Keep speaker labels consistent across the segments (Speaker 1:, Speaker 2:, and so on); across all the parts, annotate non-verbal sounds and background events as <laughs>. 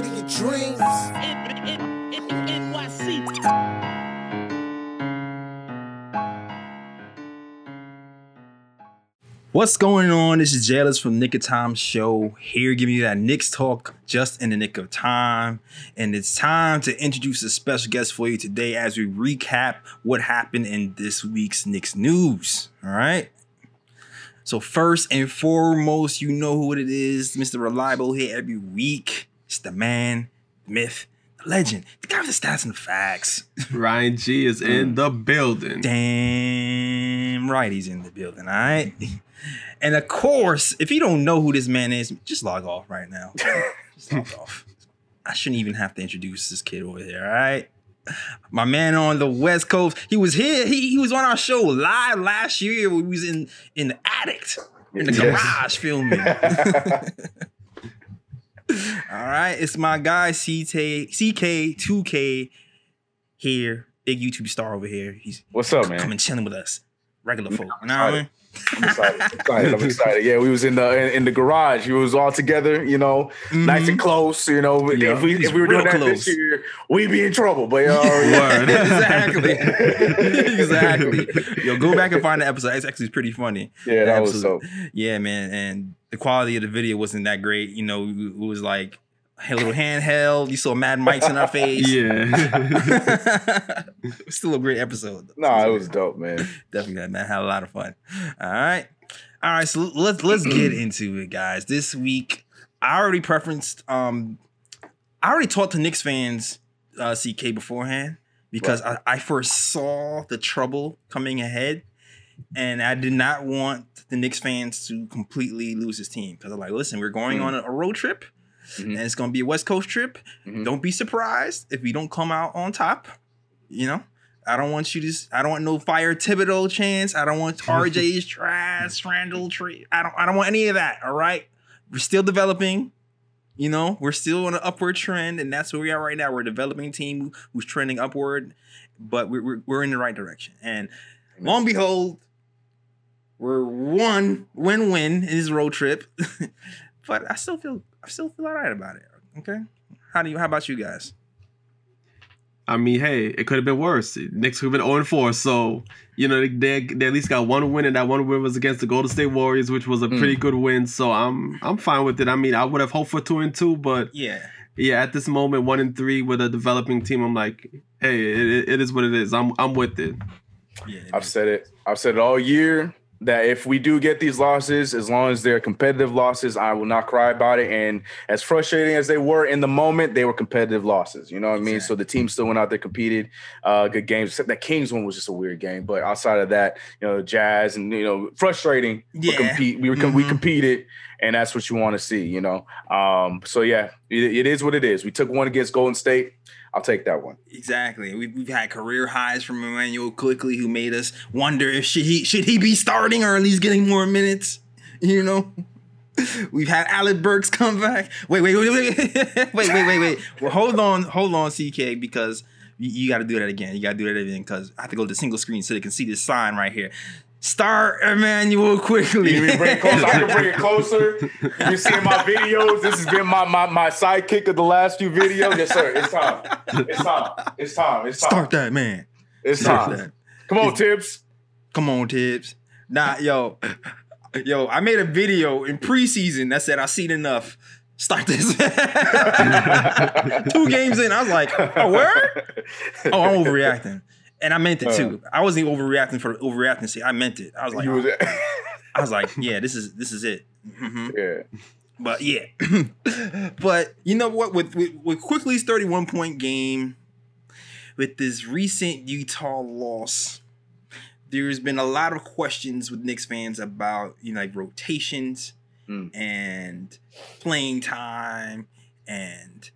Speaker 1: dreams.
Speaker 2: What's going on? This is Jellis from Nick of Time Show here, giving you that Knicks talk just in the nick of time. And it's time to introduce a special guest for you today as we recap what happened in this week's Knicks news. All right. So, first and foremost, you know who it is Mr. Reliable here every week. It's the man, myth, the legend, the guy with the stats and the facts. <laughs>
Speaker 3: Ryan G is in mm. the building.
Speaker 2: Damn right he's in the building, all right? <laughs> And of course, if you don't know who this man is, just log off right now. <laughs> just log off. I shouldn't even have to introduce this kid over here, all right? My man on the West Coast, he was here. He, he was on our show live last year. We was in in the attic, in the
Speaker 4: Yes.
Speaker 2: garage filming. All right, it's my guy CK CK2K here, big YouTube star over here. He's
Speaker 4: What's up, man?
Speaker 2: coming chilling with us, regular folk. You know what I mean?
Speaker 4: I'm excited. I'm excited. I'm excited. Yeah, we was in the in, in the garage. We was all together, you know, nice and close. You know,
Speaker 2: Mm-hmm. Yeah,
Speaker 4: if we if we were doing that
Speaker 2: close.
Speaker 4: this year, we'd be in trouble. But uh, yeah. <laughs>
Speaker 2: Exactly. <laughs> exactly. Yo, go back and find the episode. It's actually pretty funny.
Speaker 4: Yeah, that was so.
Speaker 2: Yeah, man. And the quality of the video wasn't that great. You know, it was like a little handheld. You saw mad mics in our face. <laughs>
Speaker 3: Yeah.
Speaker 2: It was <laughs> still a great episode. No,
Speaker 4: Nah, it was dope, man. <laughs>
Speaker 2: definitely man had a lot of fun. All right, all right. So let's let's get <clears throat> into it, guys. This week, I already preferenced. Um, I already talked to Knicks fans, uh, CK beforehand because I, I first saw the trouble coming ahead, and I did not want the Knicks fans to completely lose his team because I'm like, listen, we're going
Speaker 4: Mm.
Speaker 2: on a, road trip.
Speaker 4: Mhm.
Speaker 2: And it's gonna be a West Coast trip.
Speaker 4: Mhm.
Speaker 2: Don't be surprised if we don't come out on top. You know, I don't want you to. I don't want no fire Thibodeau chance. I don't want <laughs> RJ's trash, Randle tree. I don't. I don't want any of that. All right, we're still developing. You know, we're still on an upward trend, and that's where we are right now. We're a developing team who's trending upward, but we're we're, we're in the right direction. And lo and behold, we're one win win in this road trip. <laughs> but I still feel I still feel all right about it. Okay, how do you? How about you guys?
Speaker 3: I mean, hey, it could have been worse. Knicks could have been 0 4. So, you know, they, they at least got one win, and that one win was against the Golden State Warriors, which was a
Speaker 4: Mm.
Speaker 3: pretty good win. So I'm I'm fine with it. I mean, I would have hoped for 2 and 2, but
Speaker 2: Yeah.
Speaker 3: yeah, at this moment, 1 and 3 with a developing team, I'm like, hey, it, it is what it is. I'm I'm with it.
Speaker 2: Yeah.
Speaker 4: I've said it. I've said it all year that if we do get these losses, as long as they're competitive losses, I will not cry about it. And as frustrating as they were in the moment, they were competitive losses. You know what I mean? So the team still went out there, competed, uh, good games. Except that Kings one was just a weird game. But outside of that, you know, Jazz and you know, frustrating.
Speaker 2: Yeah.
Speaker 4: compete. We were com- we competed, and that's what you want to see. You know. Um. So yeah, it, it is what it is. We took one against Golden State. I'll take that one.
Speaker 2: Exactly. We've, we've had career highs from Immanuel Quickley, who made us wonder if should he should he be starting or at least getting more minutes. You know, <laughs> we've had Alec Burks come back. Wait, wait, wait, wait, <laughs> wait, wait, wait, wait. Well, hold on, hold on, CK, because you, you got to do that again. You got to do that again because I have to go to single screen so they can see this sign right here. Start Immanuel Quickley.
Speaker 4: You bring closer? I can bring it closer. <laughs> You see my videos. This has been my, my my sidekick of the last few videos. Yes, sir. It's time. It's time. It's time. It's time.
Speaker 2: Start that, man.
Speaker 4: It's
Speaker 2: Start
Speaker 4: time.
Speaker 2: that.
Speaker 4: Come on, Thibs.
Speaker 2: Come on, Thibs. Nah, yo, yo, I made a video in preseason that said I seen enough. Start this. <laughs> Two games in, I was like, oh, word? <laughs> Oh, I'm overreacting. And I meant it too. I wasn't even overreacting for overreacting See, I meant it. I was like,
Speaker 4: was,
Speaker 2: I was like, <laughs> yeah, this is this is it. Mhm.
Speaker 4: yeah.
Speaker 2: But yeah, <laughs> but you know what? With, with with Quickley's thirty-one point game, with this recent Utah loss, there's been a lot of questions with Knicks fans about you know like rotations
Speaker 4: Mm.
Speaker 2: and playing time and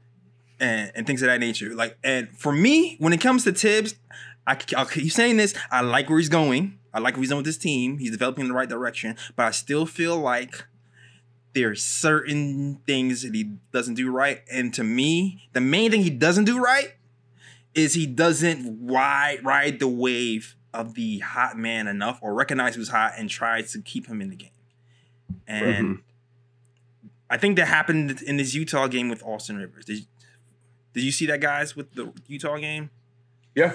Speaker 2: and and things of that nature. Like, and for me, when it comes to Thibs, I, I'll keep saying this. I like where he's going. I like where he's going with this team. He's developing in the right direction, but I still feel like there's certain things that he doesn't do right. And to me, the main thing he doesn't do right is he doesn't ride ride the wave of the hot man enough or recognize who's hot and try to keep him in the game. And mm-hmm. I think that happened in this Utah game with Austin Rivers. Did you see that guys with the Utah game?
Speaker 4: Yeah,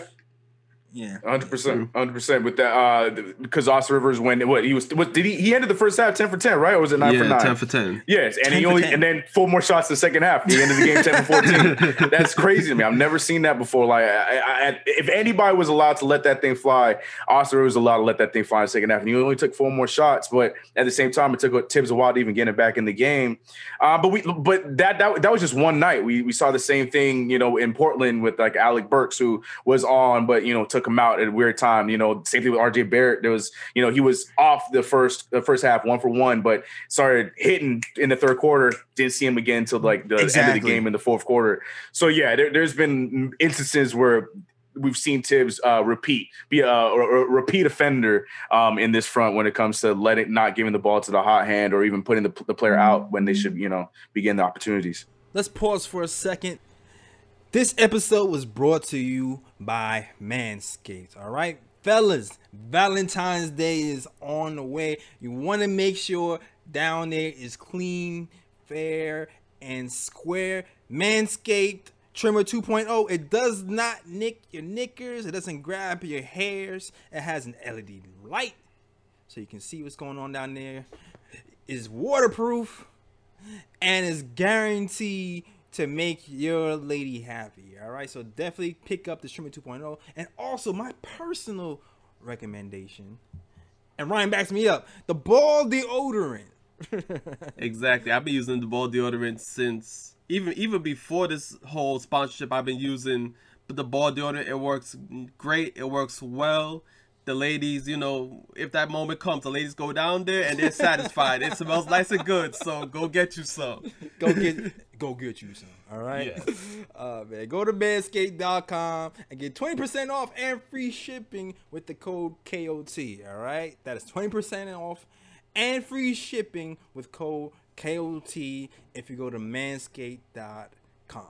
Speaker 2: Yeah.
Speaker 4: hundred percent, hundred percent. With that, uh, because Austin Rivers when what he was, what did he? He ended the first half ten for ten, right? Or was it nine for
Speaker 3: yeah,
Speaker 4: nine?
Speaker 3: ten for ten.
Speaker 4: Yes, and
Speaker 2: 10
Speaker 4: he only
Speaker 2: 10.
Speaker 4: and then four more shots in the second half. He ended the game ten for fourteen. <laughs> That's crazy to me. I've never seen that before. Like, I, I, if anybody was allowed to let that thing fly, Austin Rivers was allowed to let that thing fly in the second half, and he only took four more shots. But at the same time, it took Thibs a while to even get it back in the game. Uh, but we, but that that that was just one night. We we saw the same thing, you know, in Portland with like Alec Burks, who was on, but you know, took him out at a weird time. You know, same thing with RJ Barrett. There was, you know, he was off the first the first half, one for one, but started hitting in the third quarter. Didn't see him again until like the end of the game in the fourth quarter. So yeah, there, there's been instances where we've seen Thibs uh, repeat, be a, a, a repeat offender um, in this front when it comes to letting not giving the ball to the hot hand or even putting the, the player out when they should, you know, begin the opportunities.
Speaker 2: Let's pause for a second. This episode was brought to you by Manscaped. All right, fellas, Valentine's Day is on the way. You want to make sure down there is clean, fair, and square. Manscaped Trimmer 2.0. It does not nick your knickers. It doesn't grab your hairs. It has an LED light so you can see what's going on down there. Is waterproof and is guaranteed to make your lady happy. All right, so definitely pick up the Trimmer 2.0, and also my personal recommendation. And Ryan backs me up: the ball deodorant. <laughs>
Speaker 3: Exactly. I've been using the ball deodorant since even even before this whole sponsorship. I've been using the ball deodorant. It works great. It works well. The ladies, you know, if that moment comes, the ladies go down there and they're satisfied. it smells nice and good. So go get you some.
Speaker 2: go get go get you some. All right.
Speaker 3: Yes. <laughs>
Speaker 2: Uh man, go to manscaped.com and get 20% off and free shipping with the code KOT. All right. That is 20% off and free shipping with code KOT if you go to manscaped.com.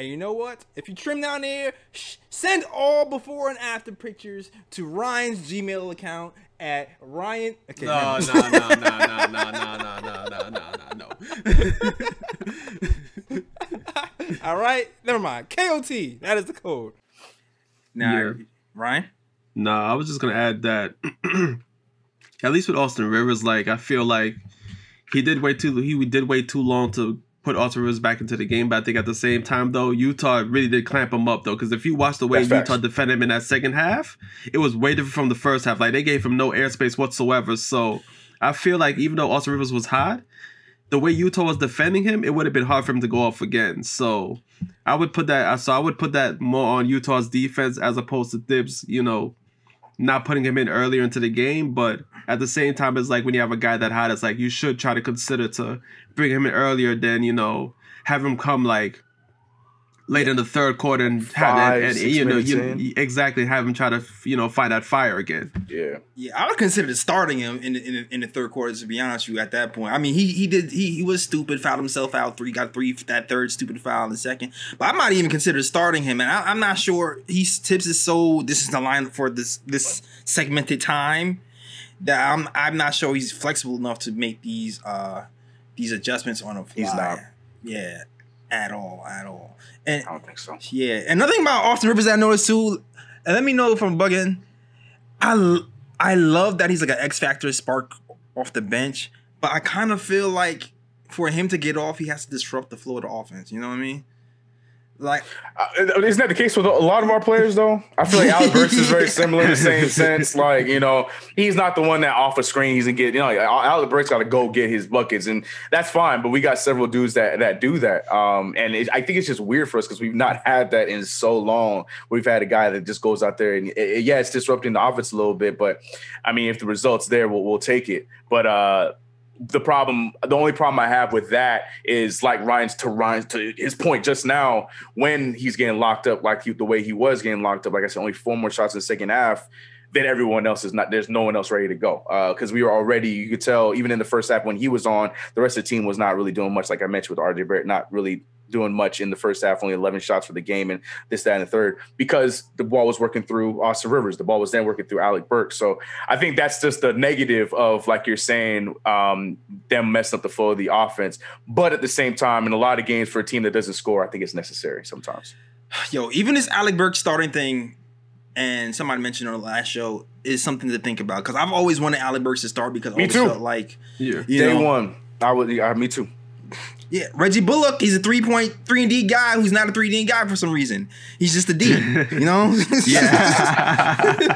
Speaker 2: And you know what? If you trim down there, sh- send all before and after pictures to Ryan's Gmail account at Ryan. Okay,
Speaker 3: No,
Speaker 2: never-
Speaker 3: no, no, no, no, no, no, no, no, no, no, no. <laughs>
Speaker 2: All right, never mind. KOT. That is the code. Now,
Speaker 3: Yeah.
Speaker 2: Ryan.
Speaker 3: No, I was just gonna add that <clears throat> at least with Austin Rivers, like I feel like he did wait too he did wait too long to put Austin Rivers back into the game. But I think at the same time though, Utah really did clamp him up though. Because if you watch the way
Speaker 4: That's facts.
Speaker 3: Utah defended him in that second half, it was way different from the first half. Like they gave him no airspace whatsoever. So I feel like even though Austin Rivers was hot, the way Utah was defending him, it would have been hard for him to go off again. So I would put that. So I would put that more on Utah's defense as opposed to Thibs, You know, not putting him in earlier into the game. But at the same time, it's like when you have a guy that hot, it's like you should try to consider to bring him in earlier than you know have him come like late in the third quarter and have
Speaker 4: Five,
Speaker 3: and, and,
Speaker 4: six
Speaker 3: you know you, exactly have him try to you know find that fire again.
Speaker 4: Yeah.
Speaker 2: Yeah, I would consider starting him in the, in the, in the third quarter. To be honest with you, at that point, I mean, he he did he he was stupid, fouled himself out three, got three that third stupid foul in the second. But I might even consider starting him, and I, I'm not sure. He's Thibs is so this is the line for this this segmented time that I'm I'm not sure he's flexible enough to make these uh these adjustments on a fly.
Speaker 4: He's not.
Speaker 2: Yeah, at all, at all. And
Speaker 4: I don't think so.
Speaker 2: yeah, and another thing about Austin Rivers that I noticed too, and let me know if I'm bugging. I I love that he's like an X factor spark off the bench, but I kind of feel like for him to get off, he has to disrupt the flow of the offense. You know what I mean? Like,
Speaker 4: Uh, isn't that the case with a lot of our players, though? I feel like Alec Burks is very <laughs> similar in the same sense. Like, you know, he's not the one that off a screen he's and get. You know, like, Alec Burks got to go get his buckets, and that's fine. But we got several dudes that that do that. Um, and it, I think it's just weird for us because we've not had that in so long. We've had a guy that just goes out there and it- it- yeah, it's disrupting the offense a little bit. But I mean, if the results there, we'll, we'll take it. But uh, the problem, the only problem I have with that is like Ryan's to Ryan's to his point just now when he's getting locked up, like he, the way he was getting locked up. Like I said, only four more shots in the second half. Then everyone else is not. There's no one else ready to go uh, because we were already. You could tell even in the first half when he was on, the rest of the team was not really doing much. Like I mentioned with RJ Barrett, not really doing much in the first half, only 11 shots for the game, and this, that, and the third, because the ball was working through Austin Rivers. The ball was then working through Alec Burks. So I think that's just the negative of, like you're saying, um, them messing up the flow of the offense. But at the same time, in a lot of games for a team that doesn't score, I think it's necessary sometimes. <sighs>
Speaker 2: Yo, even this Alec Burks starting thing, and somebody mentioned on the last show, is something to think about because I've always wanted Alec Burks to start because I
Speaker 4: Me
Speaker 2: always
Speaker 4: too.
Speaker 2: felt like
Speaker 3: Yeah.
Speaker 2: you
Speaker 4: Day
Speaker 2: know,
Speaker 4: one, I would. Uh, me too.
Speaker 2: Yeah, Reggie Bullock, he's a three point three and D guy who's not a three D guy for some reason. He's just a D, you know. <laughs>
Speaker 3: Yeah. <laughs>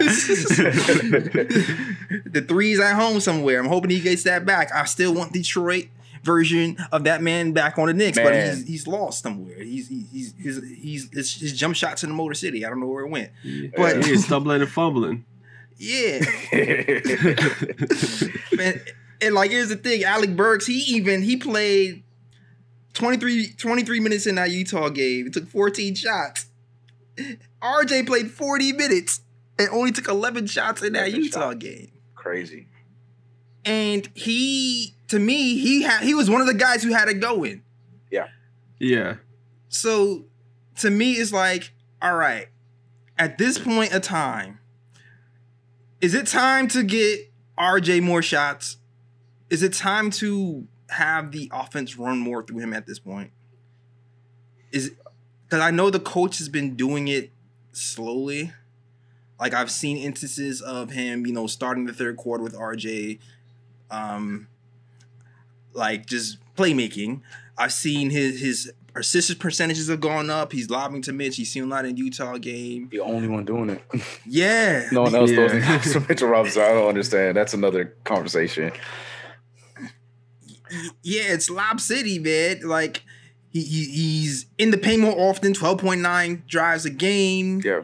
Speaker 2: the three's at home somewhere. I'm hoping he gets that back. I still want Detroit version of that man back on the Knicks, but he's he's lost somewhere. He's he's he's he's, he's his, his jump shots in the Motor City. I don't know where it went. But
Speaker 3: He's stumbling and fumbling.
Speaker 2: yeah, <laughs> man. And like here's the thing, Alec Burks, he even he played 23, 23 minutes in that Utah game. He took 14 shots. RJ played 40 minutes and only took 11 shots in that Utah
Speaker 4: shots.
Speaker 2: game.
Speaker 4: Crazy.
Speaker 2: And he to me, he had he was one of the guys who had it going.
Speaker 3: Yeah. Yeah.
Speaker 2: So to me, it's like, all right, at this point of time, is it time to get RJ more shots? Is it time to have the offense run more through him at this point? Is because I know the coach has been doing it slowly. Like I've seen instances of him, you know, starting the third quarter with RJ, um, like just playmaking. I've seen his his assist percentages have gone up. He's lobbing to Mitch. He's seen a lot in Utah game.
Speaker 4: The only one doing it.
Speaker 2: Yeah, <laughs>
Speaker 4: no one else
Speaker 3: Yeah.
Speaker 4: does. So <laughs> Mitchell Robinson, I don't understand. That's another conversation.
Speaker 2: Yeah, it's Lob City, man. Like he, he he's in the paint more often. Twelve point nine drives a game.
Speaker 4: Yeah.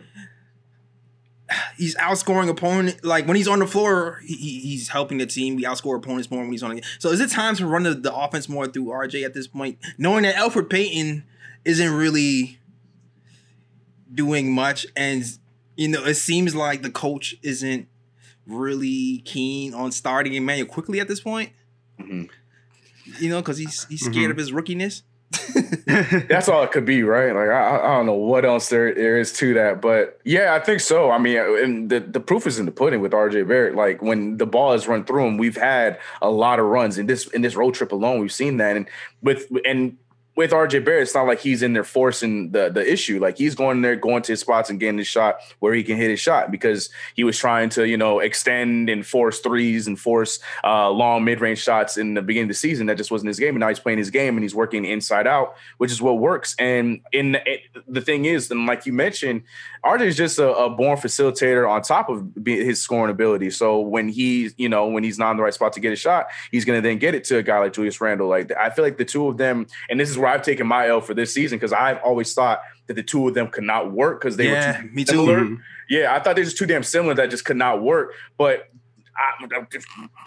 Speaker 2: He's outscoring opponent. Like when he's on the floor, he, he- he's helping the team. We outscore opponents more when he's on. The, so is it time to run the, the offense more through RJ at this point, knowing that Elfrid Payton isn't really doing much, and you know it seems like the coach isn't really keen on starting Immanuel Quickley at this point.
Speaker 4: Mhm.
Speaker 2: You know, because he's he's scared
Speaker 3: Mhm.
Speaker 2: of his rookiness. <laughs>
Speaker 4: That's all it could be, right? Like I, I- I don't know what else there, there is to that, but yeah, I think so. I mean, and the, the proof is in the pudding with RJ Barrett. Like when the ball is run through him, we've had a lot of runs in this in this road trip alone. We've seen that, and with and with RJ Barrett, it's not like he's in there forcing the the issue. Like he's going there, going to his spots and getting his shot where he can hit his shot because he was trying to, you know, extend and force threes and force uh, long mid range shots in the beginning of the season. That just wasn't his game. And now he's playing his game and he's working inside out, which is what works. And in it, the thing is, and like you mentioned, RJ is just a, a born facilitator on top of his scoring ability. So when he, you know, when he's not in the right spot to get a shot, he's going to then get it to a guy like Julius Randle. Like I feel like the two of them, and this is where I've taken my L for this season because I've always thought that the two of them could not work because they
Speaker 2: yeah,
Speaker 4: were too
Speaker 2: me too.
Speaker 4: similar.
Speaker 3: Mhm.
Speaker 4: Yeah, I thought they were just too damn similar that just could not work. But I,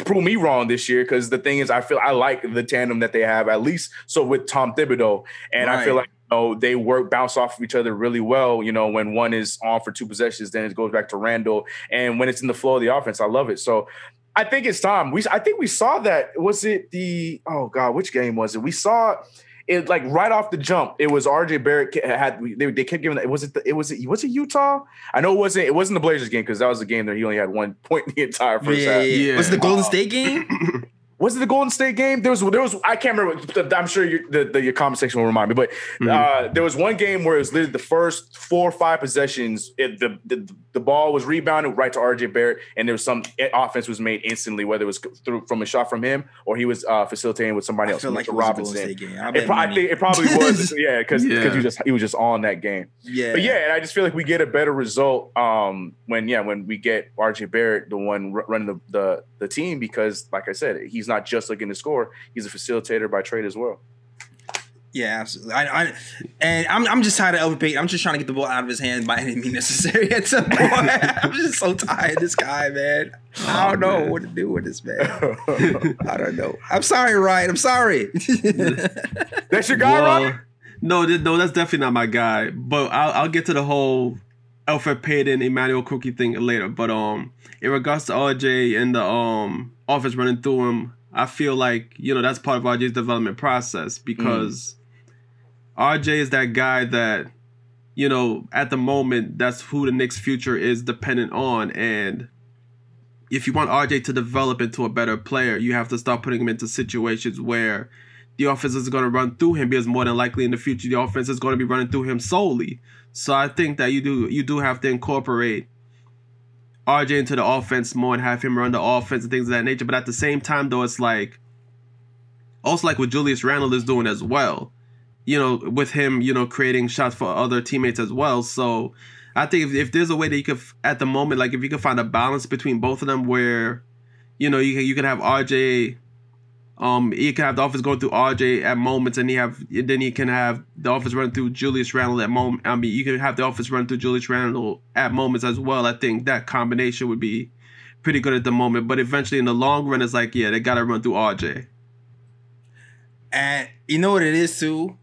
Speaker 4: prove me wrong this year because the thing is, I feel I like the tandem that they have at least. So with Tom Thibodeau, and I feel like you know, they work bounce off of each other really well. You know, when one is on for two possessions, then it goes back to Randle, and when it's in the flow of the offense, I love it. So. I think it's time. We I think we saw that. Was it the oh god, which game was it? We saw it like right off the jump. It was RJ Barrett had they, they kept giving it. Was it the, it was it was it Utah? I know it wasn't it wasn't the Blazers game because that was a game that he only had one point in the entire first
Speaker 2: yeah,
Speaker 4: half.
Speaker 2: yeah.
Speaker 3: Yeah.
Speaker 2: Was it the Golden
Speaker 4: Oh.
Speaker 2: State game? <laughs>
Speaker 4: Was it the Golden State game? There was there was I can't remember. I'm sure you, the, the your comment section will remind me, but
Speaker 3: Mhm.
Speaker 4: uh, there was one game where it was literally the first four or five possessions. It, the, the the ball was rebounded right to RJ Barrett, and there was some offense was made instantly, whether it was through from a shot from him or he was uh, facilitating with somebody
Speaker 2: I
Speaker 4: else.
Speaker 2: feel like it
Speaker 4: Mitchell
Speaker 2: was a Golden State game. I,
Speaker 4: It pro- I think it probably <laughs> was, yeah, because
Speaker 3: Yeah.
Speaker 4: he just he was just on that game.
Speaker 2: yeah,
Speaker 4: But yeah, and I just feel like we get a better result um, when yeah when we get RJ Barrett, the one r- running the, the the team, because like I said, he's not just looking to score; he's a facilitator by trade as well.
Speaker 2: Yeah, absolutely. I, I, and I'm, I'm just tired of Elfrid Payton. I'm just trying to get the ball out of his hand by any means necessary at some point. <laughs> I'm just so tired of this guy, man. I don't
Speaker 3: Oh,
Speaker 2: know
Speaker 3: man.
Speaker 2: what to do with this man. <laughs> I don't know. I'm sorry, Ryan. I'm sorry. <laughs>
Speaker 4: That's your guy,
Speaker 3: Well,
Speaker 4: Ryan.
Speaker 3: No, no, that's definitely not my guy. But I'll, I'll get to the whole Elfrid Payton, Emmanuel Cookie thing later. But um, in regards to RJ and the um offense running through him, I feel like you know that's part of RJ's development process because RJ is that guy that, you know, at the moment, that's who the Knicks' future is dependent on. And if you want RJ to develop into a better player, you have to start putting him into situations where the offense is going to run through him because more than likely in the future the offense is going to be running through him solely. So I think that you do you do have to incorporate RJ into the offense more and have him run the offense and things of that nature. But at the same time, though, it's like also like what Julius Randle is doing as well. You know, with him, you know, creating shots for other teammates as well. So I think if, if there's a way that you could, at the moment, like if you can find a balance between both of them, where you know you can, you can have RJ, um, you can have the offense going through RJ at moments, and you have then you can have the offense running through Julius Randle at moment. I mean, you can have the offense run through Julius Randle at moments as well. I think that combination would be pretty good at the moment, but eventually in the long run, it's like yeah, they got to run through RJ.
Speaker 2: And you know what it is too?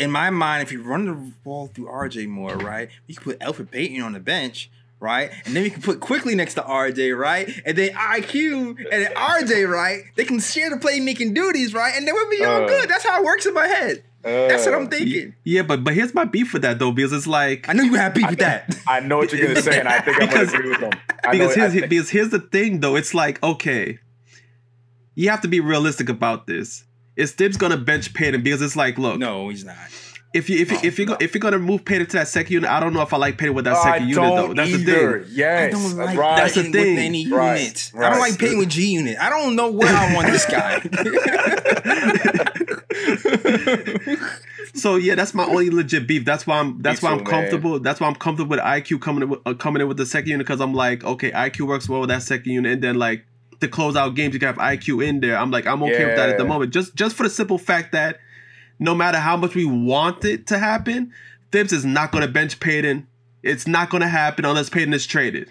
Speaker 2: In my mind, if you run the ball through RJ more, right? you can put Alfred Payton on the bench, right? And then you can put Quickley next to RJ, right? And then IQ and then RJ, right? They can share the playmaking duties, right? And then we'll be all
Speaker 4: Uh.
Speaker 2: good. That's how it works in my head. That's what I'm
Speaker 4: Uh,
Speaker 2: thinking.
Speaker 3: Yeah, but but here's my beef with that though, because it's like
Speaker 2: I know you have beef with that.
Speaker 4: I know what you're gonna say, and I think I'm
Speaker 3: Because-
Speaker 4: gonna agree with them. I
Speaker 3: because
Speaker 4: know,
Speaker 3: here's
Speaker 4: think-
Speaker 3: because here's the thing though. It's like okay, you have to be realistic about this. Is Thibs gonna bench Payton? Because it's like, look,
Speaker 2: no, he's not.
Speaker 3: if you if you, if you go, if you're gonna move Payton to that second unit, I don't know if I like Payton with that
Speaker 4: I
Speaker 3: second unit though.
Speaker 4: don't
Speaker 3: That's the thing.
Speaker 4: Yes,
Speaker 2: I don't like
Speaker 4: right.
Speaker 3: That's the thing.
Speaker 2: with any
Speaker 4: Right,
Speaker 2: unit. I don't like Payton with G unit. I don't know where I want this guy. <laughs>
Speaker 3: So yeah, that's my only legit beef. That's why I'm that's
Speaker 4: Me
Speaker 3: why
Speaker 4: too,
Speaker 3: I'm
Speaker 4: man.
Speaker 3: comfortable. That's why I'm comfortable with IQ coming in with, uh, coming in with the second unit because I'm like, okay, IQ works well with that second unit, and then like to close out games, you can have IQ in there. I'm like, I'm okay with that at the moment. Just just for the simple fact that no matter how much we want it to happen, Thibs is not going to bench Payton. It's not going to happen unless Payton is traded.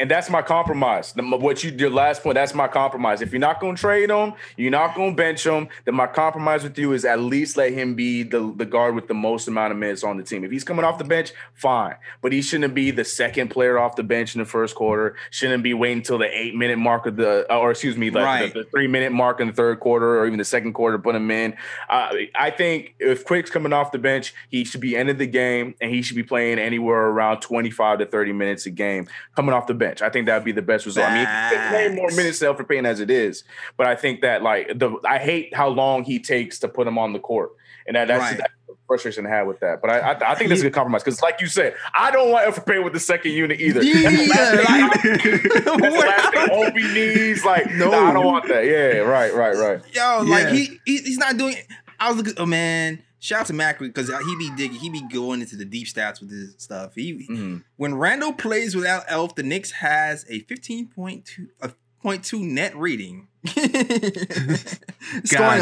Speaker 4: And that's my compromise. The- What you your last point, that's my compromise. If you're not gonna trade him, you're not gonna bench him, then my compromise with you is at least let him be the, the guard with the most amount of minutes on the team. If he's coming off the bench, fine. But he shouldn't be the second player off the bench in the first quarter. Shouldn't be waiting until the eight minute mark of the or excuse me, like
Speaker 2: Right.
Speaker 4: the, the three minute mark in the third quarter or even the second quarter, to put him in. Uh, I think if Quick's coming off the bench, he should be ended the game and he should be playing anywhere around 25 to 30 minutes a game coming off the bench. I think that'd be the best result. I mean, he's playing more minutes to Elfrid Payton as it is, but I think that like the I hate how long he takes to put him on the court, and that, that's,
Speaker 2: Right.
Speaker 4: that's the frustration I have with that. But I I, I think that's a good compromise because, like you said, I don't want Elfrid Payton with the second unit either.
Speaker 2: Yeah,
Speaker 4: thing <laughs> Obi needs. Like, <laughs> no,
Speaker 2: No.
Speaker 4: I don't want that. Yeah, right, right, right.
Speaker 2: Yo, like he, he he's not doing. I was looking. Oh man, shout out to Macri because he be digging. He be going into the deep stats with this stuff. He
Speaker 4: Mhm.
Speaker 2: when Randle plays without Elf, the Knicks has a fifteen point two a point two net rating. <laughs> Scoring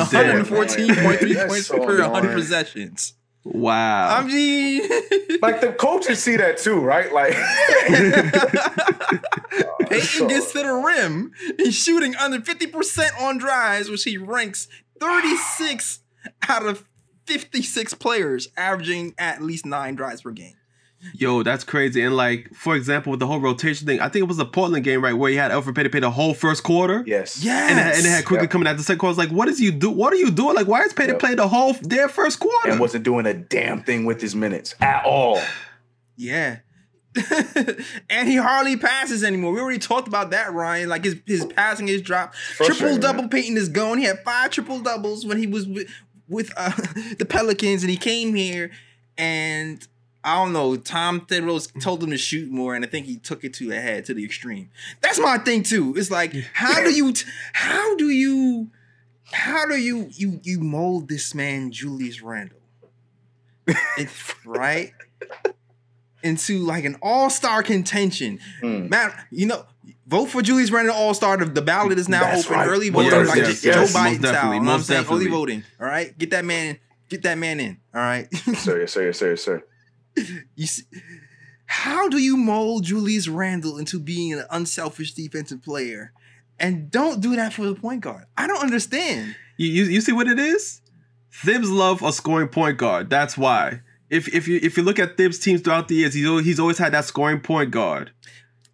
Speaker 2: 114.3 points
Speaker 4: so
Speaker 2: per 100 possessions.
Speaker 3: Wow.
Speaker 2: I mean, <laughs>
Speaker 4: Like the coaches see that too, right? Like, <laughs>
Speaker 2: Payton gets to the rim. He's shooting under 50% on drives, which he ranks 36 out of 56 players, averaging at least nine drives per game.
Speaker 3: Yo, that's crazy. And like, for example, with the whole rotation thing, I think it was the Portland game, right, where he had Elfrid Payton play the whole first quarter.
Speaker 4: yes,
Speaker 2: Yes.
Speaker 3: And, it- and it had Quickley
Speaker 4: Yep.
Speaker 3: coming out the second quarter. I was like, what is you do? What are you doing? Like, why is Payton
Speaker 4: Yep.
Speaker 3: playing the whole their first quarter?
Speaker 4: and wasn't doing a damn thing with his minutes at all. <sighs>
Speaker 2: Yeah. <laughs> and he hardly passes anymore. We already talked about that, Ryan. Like his his passing is dropped. Triple double
Speaker 4: man.
Speaker 2: Payton is gone. He had five triple doubles when he was with, with uh, <laughs> the Pelicans, and he came here and I don't know. Tom Thibodeau told him to shoot more, and I think he took it to the head, to the extreme. That's my thing too. It's like, how do you, how do you, how do you you you mold this man, Julius Randle, right? <laughs> Into like an all-star contention.
Speaker 4: Hmm.
Speaker 2: Matt, you know, vote for Julius Randle All-Star. The, the ballot is now
Speaker 4: That's
Speaker 2: open.
Speaker 4: right.
Speaker 2: Early voting,
Speaker 3: yes,
Speaker 2: like
Speaker 3: yes,
Speaker 2: Joe
Speaker 3: yes,
Speaker 2: Biden style. You know what I'm saying? Early voting. All right, get that man, get that man in. All right. <laughs>
Speaker 4: Sir, yes, sir, yes, sir, yes, sir.
Speaker 2: you see, how do you mold Julius Randle into being an unselfish defensive player, and don't do that for the point guard? I don't understand.
Speaker 3: You, you you see what it is? Thibs love a scoring point guard. That's why. If if you if you look at Thibs teams throughout the years, he's always, he's always had that scoring point guard.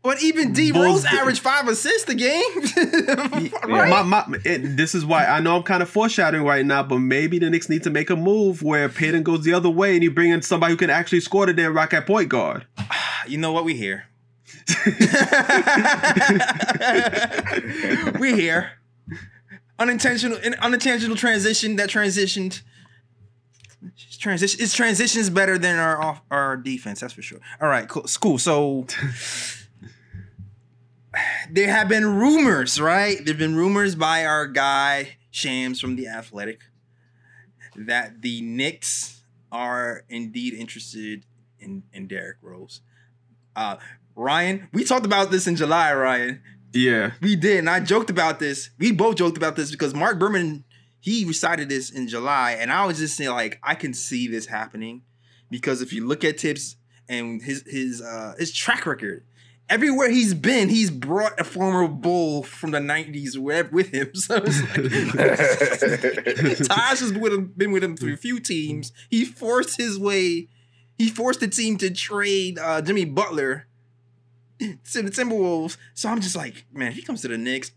Speaker 2: But even D Rose averaged five assists a game. <laughs>
Speaker 4: Yeah.
Speaker 3: My, my, it, this is why I know I'm kind of foreshadowing right now, but maybe the Knicks need to make a move where Payton goes the other way and you bring in somebody who can actually score the damn rock at point guard. <sighs>
Speaker 2: You know what? We here. <laughs> we here. Unintentional, an unintentional transition that transitioned. Transition. Its transitions better than our our defense. That's for sure. All right, cool. Cool. So <laughs> there have been rumors, right? There've been rumors by our guy Shams from the Athletic that the Knicks are indeed interested in in Derrick Rose. Uh, Ryan, we talked about this in July, Ryan.
Speaker 3: Yeah.
Speaker 2: We did, and I joked about this. We both joked about this because Marc Berman he recited this in July, and I was just saying like I can see this happening because if you look at Thibs and his his uh his track record, everywhere he's been, he's brought a former Bull from the '90s with with him. <laughs> So it's like <laughs> Taj has with him, been with him through a few teams. He forced his way. He forced the team to trade uh, Jimmy Butler to the Timberwolves. So I'm just like, man, if he comes to the Knicks,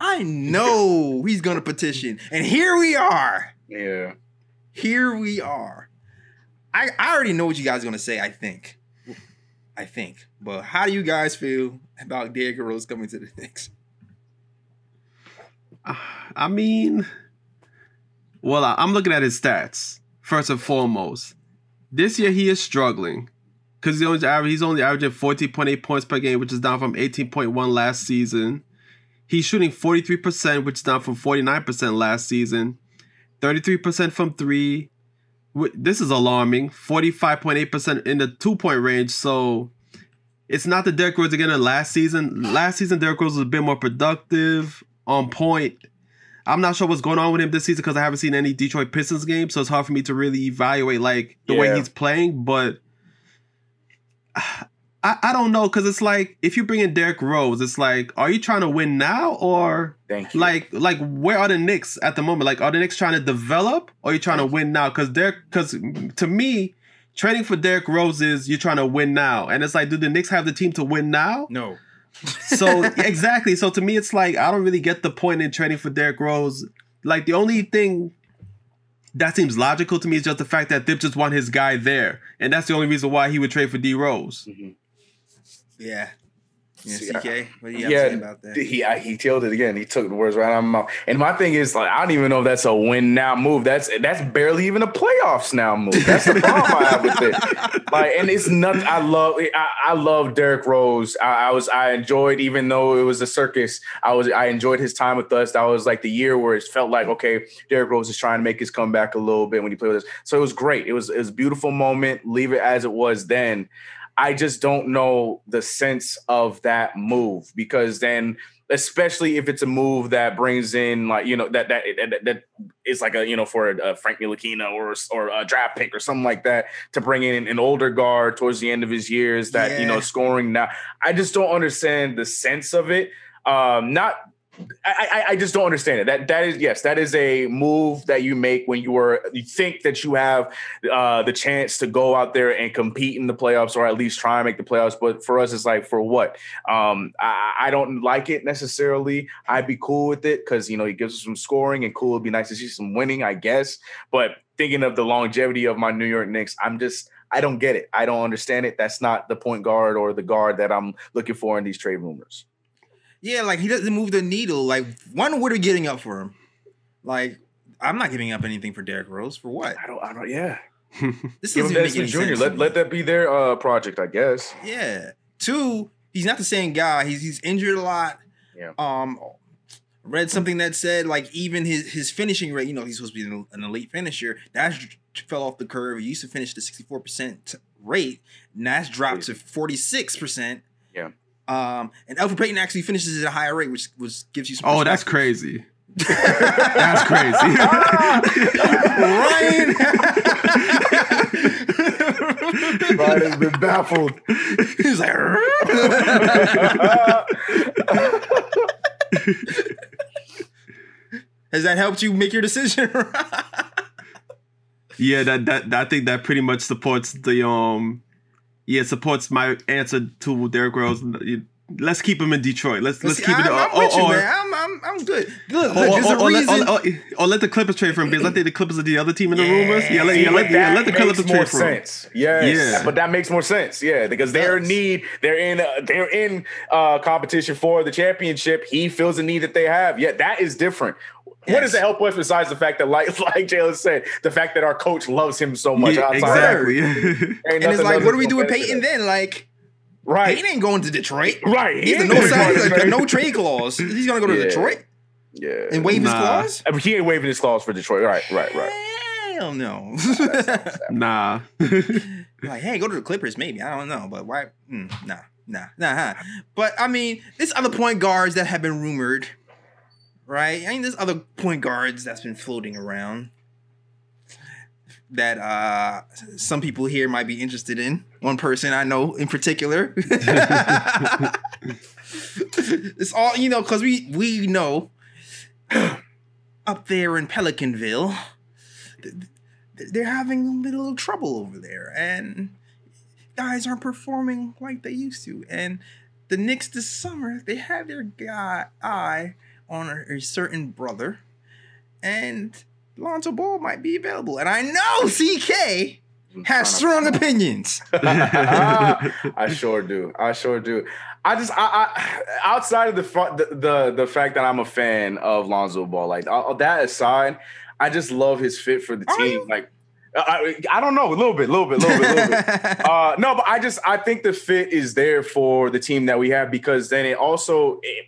Speaker 2: I know he's gonna petition. And here we are.
Speaker 4: yeah.
Speaker 2: Here we are. I, I already know what you guys are gonna say, I think. I think. But how do you guys feel about Derrick Rose coming to the Knicks? <sighs>
Speaker 3: I mean, well, I'm looking at his stats first and foremost. This year he is struggling because he's only he's only averaging 14.8 points per game, which is down from 18.1 last season. He's shooting 43%, which is down from 49% last season. 33% from three. This is alarming. 45.8% in the two point range. So it's not the Derrick Rose again of last season. Last season, Derrick Rose was a bit more productive, on point. I'm not sure what's going on with him this season because I haven't seen any Detroit Pistons games, so it's hard for me to really evaluate like the way he's playing. But I, I don't know because it's like if you bring in Derrick Rose, it's like, are you trying to win now or
Speaker 4: Thank you.
Speaker 3: like like where are the Knicks at the moment? Like are the Knicks trying to develop or are you trying to win now? Because Derrick, because to me, trading for Derrick Rose is you're trying to win now, and it's like, do the Knicks have the team to win now?
Speaker 2: No. <laughs>
Speaker 3: So exactly. So to me, it's like I don't really get the point in trading for Derrick Rose. Like the only thing that seems logical to me is just the fact that Dip just want his guy there, and that's the only reason why he would trade for D Rose.
Speaker 4: Mhm.
Speaker 2: Yeah. Yeah,
Speaker 4: See,
Speaker 2: CK. What do you
Speaker 4: yeah,
Speaker 2: about that?
Speaker 4: he I, he killed it again. He took the words right out of my mouth. And my thing is, like, I don't even know if that's a win now move. That's that's barely even a playoffs now move. That's the problem I have with it. Like, and it's nothing. I love I, I love Derrick Rose. I, I was I enjoyed even though it was a circus. I was I enjoyed his time with us. That was like the year where it felt like okay, Derrick Rose is trying to make his comeback a little bit when he played with us. So it was great. It was it was a beautiful moment. Leave it as it was then. I just don't know the sense of that move because then, especially if it's a move that brings in like you know that that that, that is like a you know for a, a Frank Ntilikina or or a draft pick or something like that to bring in an older guard towards the end of his years that you know scoring now. I just don't understand the sense of it. Um, not. I, I, just don't understand it. That that is yes, that is a move that you make when you are you think that you have uh, the chance to go out there and compete in the playoffs or at least try and make the playoffs. But for us, it's like for what? Um, I, I don't like it necessarily. I'd be cool with it because you know he gives us some scoring and cool. It'd be nice to see some winning, I guess. But thinking of the longevity of my New York Knicks, I'm just I don't get it. I don't understand it. That's not the point guard or the guard that I'm looking for in these trade rumors.
Speaker 2: Yeah, like he doesn't move the needle. Like, one, what are we getting up for him? Like, I'm not giving up anything for Derrick Rose. For what?
Speaker 4: I don't. I don't. Yeah. <laughs>
Speaker 2: This
Speaker 4: Give him
Speaker 2: doesn't make any
Speaker 4: Desmond Jr. Let let that be their uh, project, I guess.
Speaker 2: Yeah. Two, he's not the same guy. He's he's injured a lot.
Speaker 4: Yeah.
Speaker 2: Um, read something that said like even his his finishing rate. You know, he's supposed to be an, an elite finisher. That's fell off the curve. He used to finish the sixty four percent rate. And that's dropped to forty six percent.
Speaker 4: Yeah.
Speaker 2: Um, and Elfrid Payton actually finishes at a higher rate, which was gives you some.
Speaker 3: Oh, that's crazy. That's crazy.
Speaker 2: Ryan.
Speaker 4: Ryan has been baffled.
Speaker 2: He's like, has that helped you make your decision? <laughs>
Speaker 3: yeah, that, that that I think that pretty much supports the um yeah, supports my answer to Derrick Rose. Let's keep him in Detroit. Let's let's
Speaker 2: See,
Speaker 3: keep it.
Speaker 2: I'm, I'm
Speaker 3: or,
Speaker 2: with you, man. I'm, I'm, I'm good. Look,
Speaker 3: or,
Speaker 2: look, there's
Speaker 3: or-
Speaker 2: a
Speaker 3: or let,
Speaker 2: reason.
Speaker 3: or, or- or let the Clippers trade for him. Because let the, the Clippers are the other team in the
Speaker 2: Yeah.
Speaker 3: rumors. Yeah, let,
Speaker 4: See,
Speaker 3: yeah, let,
Speaker 4: but
Speaker 3: yeah,
Speaker 4: that
Speaker 3: let the
Speaker 4: makes
Speaker 3: Clippers
Speaker 4: more
Speaker 3: trade for him.
Speaker 4: sense. Yes,
Speaker 3: Yeah.
Speaker 4: but that makes more sense. Yeah, because they're in need. They're in. Uh, they're in uh, competition for the championship. He feels the need that they have. Yeah, that is different. What does
Speaker 2: Yes.
Speaker 4: it help us besides the fact that, like, <laughs> like Jalen said, the fact that our coach loves him so much?
Speaker 3: Yeah,
Speaker 4: outside of that,
Speaker 3: exactly.
Speaker 2: and it's like, what do we do with
Speaker 4: gonna Payton
Speaker 2: then? Like,
Speaker 4: Right,
Speaker 2: He ain't going to Detroit.
Speaker 4: right. He
Speaker 2: He's a no
Speaker 4: going
Speaker 2: sign,
Speaker 4: to
Speaker 2: like
Speaker 4: trade.
Speaker 2: no trade clause. He's gonna go to
Speaker 4: Yeah.
Speaker 2: Detroit
Speaker 4: Yeah,
Speaker 2: and waive his
Speaker 3: Nah.
Speaker 2: clause.
Speaker 4: He ain't waiving his clause for Detroit. Right, right, right.
Speaker 2: Hell no. <laughs>
Speaker 3: nah.
Speaker 2: like, hey, go to the Clippers, maybe. I don't know, but why? Mm, nah, nah, nah. Huh. But I mean, there's other point guards that have been rumored, right? I mean, there's other point guards that's been floating around that uh some people here might be interested in. One person I know in particular. <laughs> it's all you know, because we we know <clears throat> up there in Pelicanville th- th- they're having a little trouble over there, and guys aren't performing like they used to. And the Knicks this summer, they had their guy eye on a certain brother, and Lonzo Ball might be available. And I know CK has strong opinions. <laughs>
Speaker 4: I sure do. I sure do. I just, I, I outside of the, fu- the the the fact that I'm a fan of Lonzo Ball, like all that aside, I just love his fit for the team.
Speaker 2: you?
Speaker 4: Like, uh, I, I don't know, a little bit, a little bit, a little bit, a little bit. <laughs> Uh, no, but I just I think the fit is there for the team that we have because then it also it,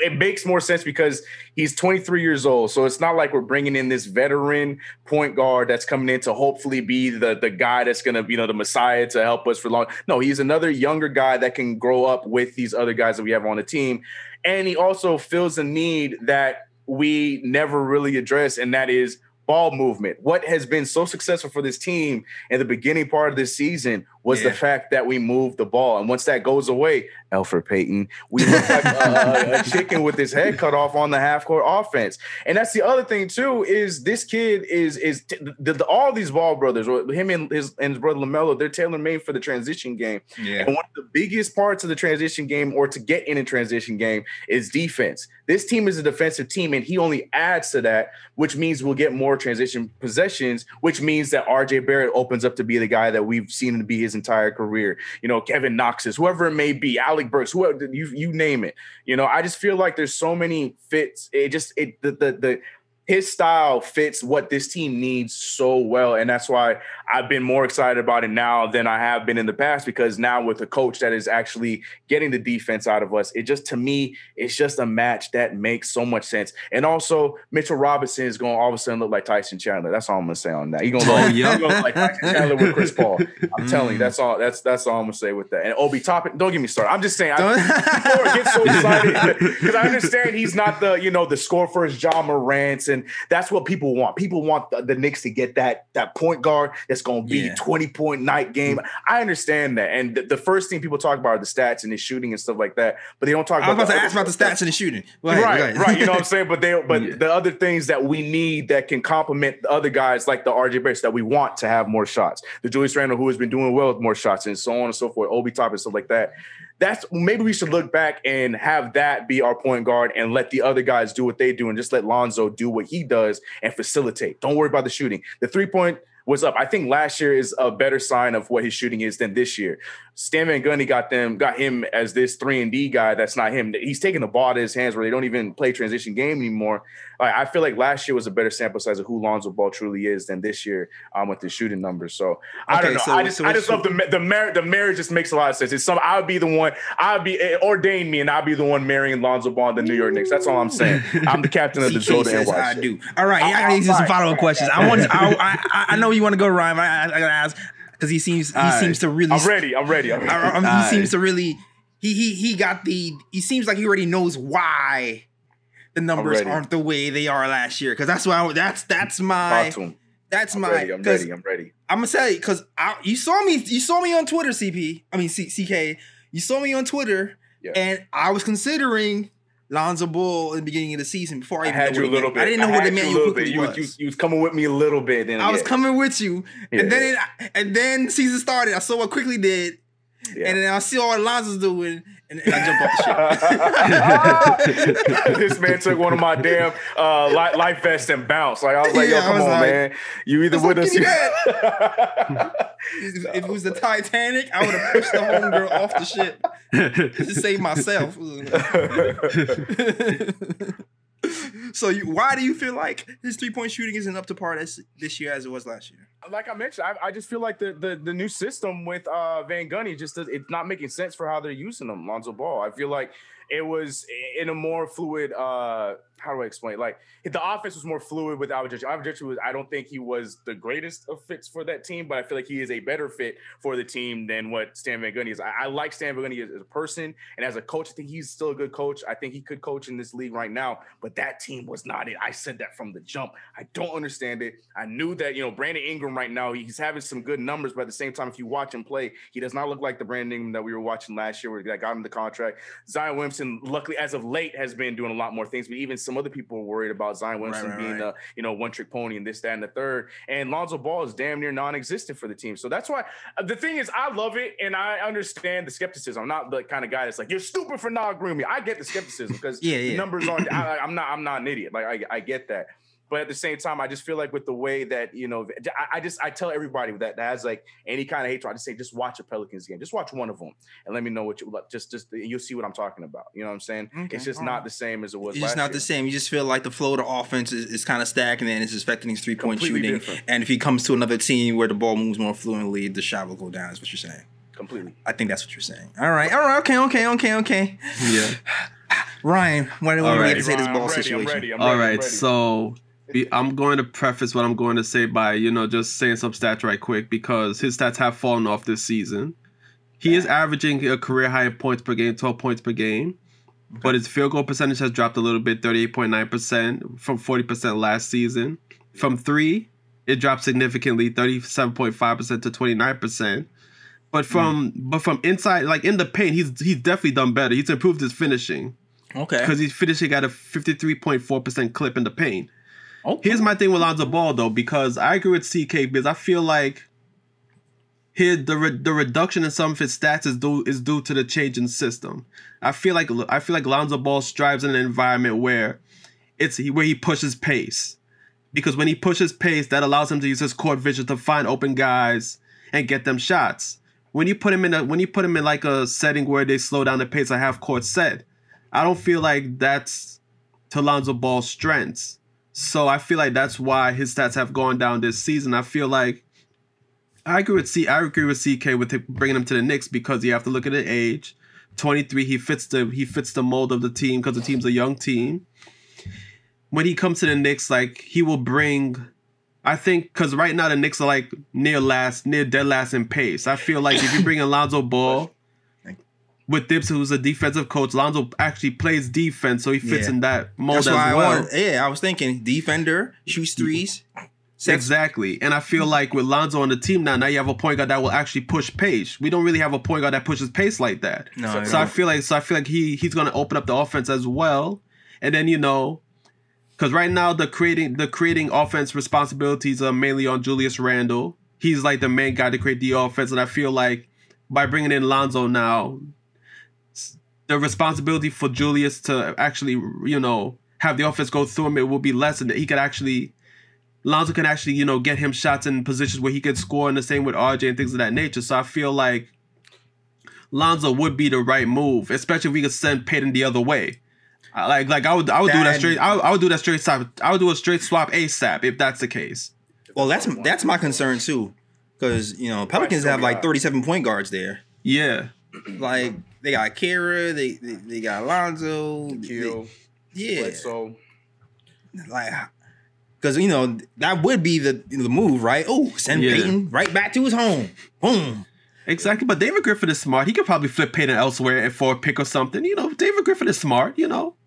Speaker 4: it makes more sense because he's 23 years old. So it's not like we're bringing in this veteran point guard that's coming in to hopefully be the the guy that's gonna you know the messiah to help us for long. No, he's another younger guy that can grow up with these other guys that we have on the team, and he also fills a need that we never really address, and that is ball movement. What has been so successful for this team in the beginning part of this season was
Speaker 2: Yeah.
Speaker 4: the fact that we moved the ball. And once that goes away, Elfrid Payton, we look like a, a <laughs> chicken with his head cut off on the half court offense. And that's the other thing too is this kid is is t- the, the, all these ball brothers, or him and his and his brother LaMelo, they're tailor made for the transition game.
Speaker 2: yeah.
Speaker 4: And one of the biggest parts of the transition game, or to get in a transition game, is defense. This team is a defensive team, and he only adds to that, which means we'll get more transition possessions, which means that RJ Barrett opens up to be the guy that we've seen him to be his entire career. You know, Kevin Knox's, whoever it may be, Alec Burks, whoever you you name it. You know, I just feel like there's so many fits. It just it the the the his style fits what this team needs so well. And that's why I've been more excited about it now than I have been in the past because now with a coach that is actually getting the defense out of us, it just to me, it's just a match that makes so much sense. And also, Mitchell Robinson is going to all of a sudden look like Tyson Chandler. That's all I'm gonna say on that. He's look,
Speaker 3: oh,
Speaker 4: like, gonna look like Tyson Chandler with Chris Paul. <laughs> I'm telling you, that's all. That's that's all I'm gonna say with that. And Obi Toppin, don't get me started. I'm just saying. I,
Speaker 2: Don't-
Speaker 4: before I get so <laughs> excited because I understand he's not the you know the score first Ja Morant's and that's what people want. People want the, the Knicks to get that that point guard that's going to be
Speaker 2: Yeah.
Speaker 4: 20 point night game. Mm. I understand that, and the, the first thing people talk about are the stats and the shooting and stuff like that, but they don't talk
Speaker 2: I was
Speaker 4: about
Speaker 2: about to
Speaker 4: the
Speaker 2: ask about the stats and the shooting. Ahead,
Speaker 4: right, right. You know what I'm saying? But they, <laughs> but
Speaker 3: Yeah.
Speaker 4: the other things that we need that can complement the other guys, like the RJ Barretts, that we want to have more shots. The Julius Randle, who has been doing well with more shots, and so on and so forth. Obi Toppin stuff like that. That's maybe we should look back and have that be our point guard and let the other guys do what they do and just let Lonzo do what he does and facilitate. Don't worry about the shooting. The three point was up. I think last year is a better sign of what his shooting is than this year. Stan Van Gundy got them, got him as this three and D guy. That's not him. He's taking the ball to his hands where they don't even play transition game anymore. Like, I feel like last year was a better sample size of who Lonzo Ball truly is than this year um, with the shooting numbers. So I
Speaker 2: Okay,
Speaker 4: don't know.
Speaker 2: so-
Speaker 4: I just,
Speaker 2: so
Speaker 4: I just love the the marriage. The marriage just makes a lot of sense. It's some. I would be the one. I would be eh, ordain me, and I'll be the one marrying Lonzo Ball and the New York Knicks. That's all I'm saying. <laughs> I'm the captain of the
Speaker 2: CK
Speaker 4: Zoda
Speaker 2: says
Speaker 4: NY
Speaker 2: I do. All right, I
Speaker 4: All
Speaker 2: got some follow up questions. I want. I, I, I know you want to go, Ryan. But I, I gotta ask because he seems he
Speaker 3: right.
Speaker 2: seems to really.
Speaker 4: I'm ready. I'm ready. I'm ready.
Speaker 2: I- I- he
Speaker 3: Aye.
Speaker 2: seems to really. He he he got the. He seems like he already knows why the numbers aren't the way they are last year. Because that's why. I, that's that's my. That's
Speaker 4: I'm
Speaker 2: my.
Speaker 4: ready. I'm ready. I'm ready.
Speaker 2: I'm gonna tell you because you saw me. You saw me on Twitter, CP. I mean C- CK. You saw me on Twitter,
Speaker 4: Yeah.
Speaker 2: and I was considering Lonzo Ball in the beginning of the season before I,
Speaker 4: I
Speaker 2: even
Speaker 4: had you a
Speaker 2: what it
Speaker 4: little bit.
Speaker 2: I didn't know what
Speaker 4: had
Speaker 2: it meant.
Speaker 4: you bit.
Speaker 2: quickly
Speaker 4: You,
Speaker 2: was.
Speaker 4: you, you was coming with me a little bit. Then
Speaker 2: I was
Speaker 4: yeah.
Speaker 2: coming with you,
Speaker 4: Yeah.
Speaker 2: and then it, and then season started. I saw what Quickley did,
Speaker 4: Yeah.
Speaker 2: and then I see all Alonzo's doing, and, and I jump off the ship. <laughs>
Speaker 4: this man took one of my damn uh, li- life vests and bounced. Like I was like,
Speaker 2: Yeah,
Speaker 4: yo, come on,
Speaker 2: like-
Speaker 4: man. You either
Speaker 2: was
Speaker 4: with
Speaker 2: like,
Speaker 4: us. You- <laughs>
Speaker 2: if, if it was the Titanic, I would have pushed the homegirl off the ship to save myself. <laughs> so, you, why do you feel like his three point shooting isn't up to par this, this year as it was last year?
Speaker 4: Like I mentioned, I, I just feel like the, the the new system with uh Van Gundy just does, it's not making sense for how they're using him, Lonzo Ball. I feel like it was in a more fluid uh how do I explain? It? Like the offense was more fluid with Alvin Gentry. Alvin Gentry was I don't think he was the greatest of fits for that team, but I feel like he is a better fit for the team than what Stan Van Gundy is. I, I like Stan Van Gundy as, as a person and as a coach. I think he's still a good coach. I think he could coach in this league right now, but that team was not it. I said that from the jump. I don't understand it. I knew that you know Brandon Ingram right now he's having some good numbers, but at the same time, if you watch him play, he does not look like the Brandon Ingram that we were watching last year, that got him the contract. Zion Williamson, luckily as of late, has been doing a lot more things, but even some other people were worried about Zion Williamson
Speaker 2: right,
Speaker 4: being
Speaker 2: right.
Speaker 4: a you know one trick pony and this, that, and the third. And Lonzo Ball is damn near non-existent for the team. So that's why uh, the thing is, I love it and I understand the skepticism. I'm not the kind of guy that's like you're stupid for not agreeing with me. I get the skepticism because <laughs>
Speaker 2: Yeah,
Speaker 4: the
Speaker 2: yeah.
Speaker 4: numbers aren't. <clears throat> I, I'm not. I'm not an idiot. Like I, I get that. But at the same time, I just feel like with the way that you know, I, I just I tell everybody that, that has like any kind of hatred, I just say just watch a Pelicans game, just watch one of them, and let me know what you like. Just just you'll see what I'm talking about. You know what I'm saying?
Speaker 2: Okay,
Speaker 4: it's just
Speaker 2: all
Speaker 4: not
Speaker 2: right.
Speaker 4: the same as it was.
Speaker 2: It's just
Speaker 4: last
Speaker 2: not
Speaker 4: year.
Speaker 2: the same. You just feel like the flow of the offense is, is kind of stagnant and it's affecting his three point shooting.
Speaker 4: different.
Speaker 2: And if he comes to another team where the ball moves more fluently, the shot will go down, is what you're saying.
Speaker 4: Completely.
Speaker 2: I think that's what you're saying. All right, all right, okay, okay, okay, okay.
Speaker 3: yeah.
Speaker 2: Ryan, what do you
Speaker 3: All
Speaker 2: have to say this ball
Speaker 4: I'm ready,
Speaker 2: situation?
Speaker 4: I'm ready. I'm
Speaker 3: All
Speaker 4: ready, I'm ready.
Speaker 3: so be- I'm going to preface what I'm going to say by you know just saying some stats right quick because his stats have fallen off this season. He is averaging a career high in points per game, 12 points per game, but his field goal percentage has dropped a little bit, 38.9 percent from 40 percent last season. From three, it dropped significantly, 37.5 percent to 29 percent. But hmm. from but from inside, like in the paint, he's he's definitely done better. He's improved his finishing
Speaker 2: Okay.
Speaker 3: because he's finishing at a 53.4% clip in the paint. Here's my thing with Lonzo Ball though, because I agree with CK because I feel like his the re- the reduction in some of his stats is due is due to the change in system. I feel like I feel like Lonzo Ball strives in an environment where it's where he pushes pace, because when he pushes pace, that allows him to use his court vision to find open guys and get them shots. When you put him in a when you put him in like a setting where they slow down the pace, a half court set, I don't feel like that's to Lonzo Ball's strengths. So I feel like that's why his stats have gone down this season. I feel like I agree with C. I agree with CK with bringing him to the Knicks because you have to look at the age. Twenty three, he fits the he fits the mold of the team because the team's a young team. When he comes to the Knicks, like he will bring. I think because right now the Knicks are like near last, near dead last in pace. I feel like if you bring <coughs> Alonzo Ball with Thibs, who's a defensive coach, Lonzo actually plays defense, so he fits
Speaker 2: Yeah.
Speaker 3: in that mold
Speaker 2: That's
Speaker 3: as
Speaker 2: why I
Speaker 3: well.
Speaker 2: Yeah, I was thinking defender, shoots threes. sets-
Speaker 3: Exactly. And I feel like with Lonzo on the team now, now you have a point guard that will actually push pace. We don't really have a point guard that pushes pace like that.
Speaker 2: No,
Speaker 3: So I feel like so I feel like he he's gonna open up the offense as well. And then you know, because right now the creating the creating offense responsibilities are mainly on Julius Randle. He's like the main guy to create the offense, and I feel like by bringing in Lonzo now, the responsibility for Julius to actually you know have the offense go through him it will be less, and that he could actually Lonzo can actually you know get him shots in positions where he could score, and the same with RJ and things of that nature. So I feel like Lonzo would be the right move, especially if we could send Payton the other way. I- Like, like I would, I would do that
Speaker 2: That-
Speaker 3: straight. I would, I would do that straight swap. I would do a straight swap ASAP if that's the case.
Speaker 2: Well, that's that's my concern too, because you know Pelicans have like 37 point guards there.
Speaker 3: Yeah,
Speaker 2: Like they got Kira, they they, they got Alonzo.
Speaker 4: Kill.
Speaker 2: yeah,
Speaker 4: So
Speaker 2: like because you know that would be the the move, right? Oh, send
Speaker 3: Yeah.
Speaker 2: Payton right back to his home. Boom.
Speaker 3: exactly. But David Griffin is smart. He could probably flip Payton elsewhere and for a pick or something. You know, David Griffin is smart. You know,
Speaker 4: And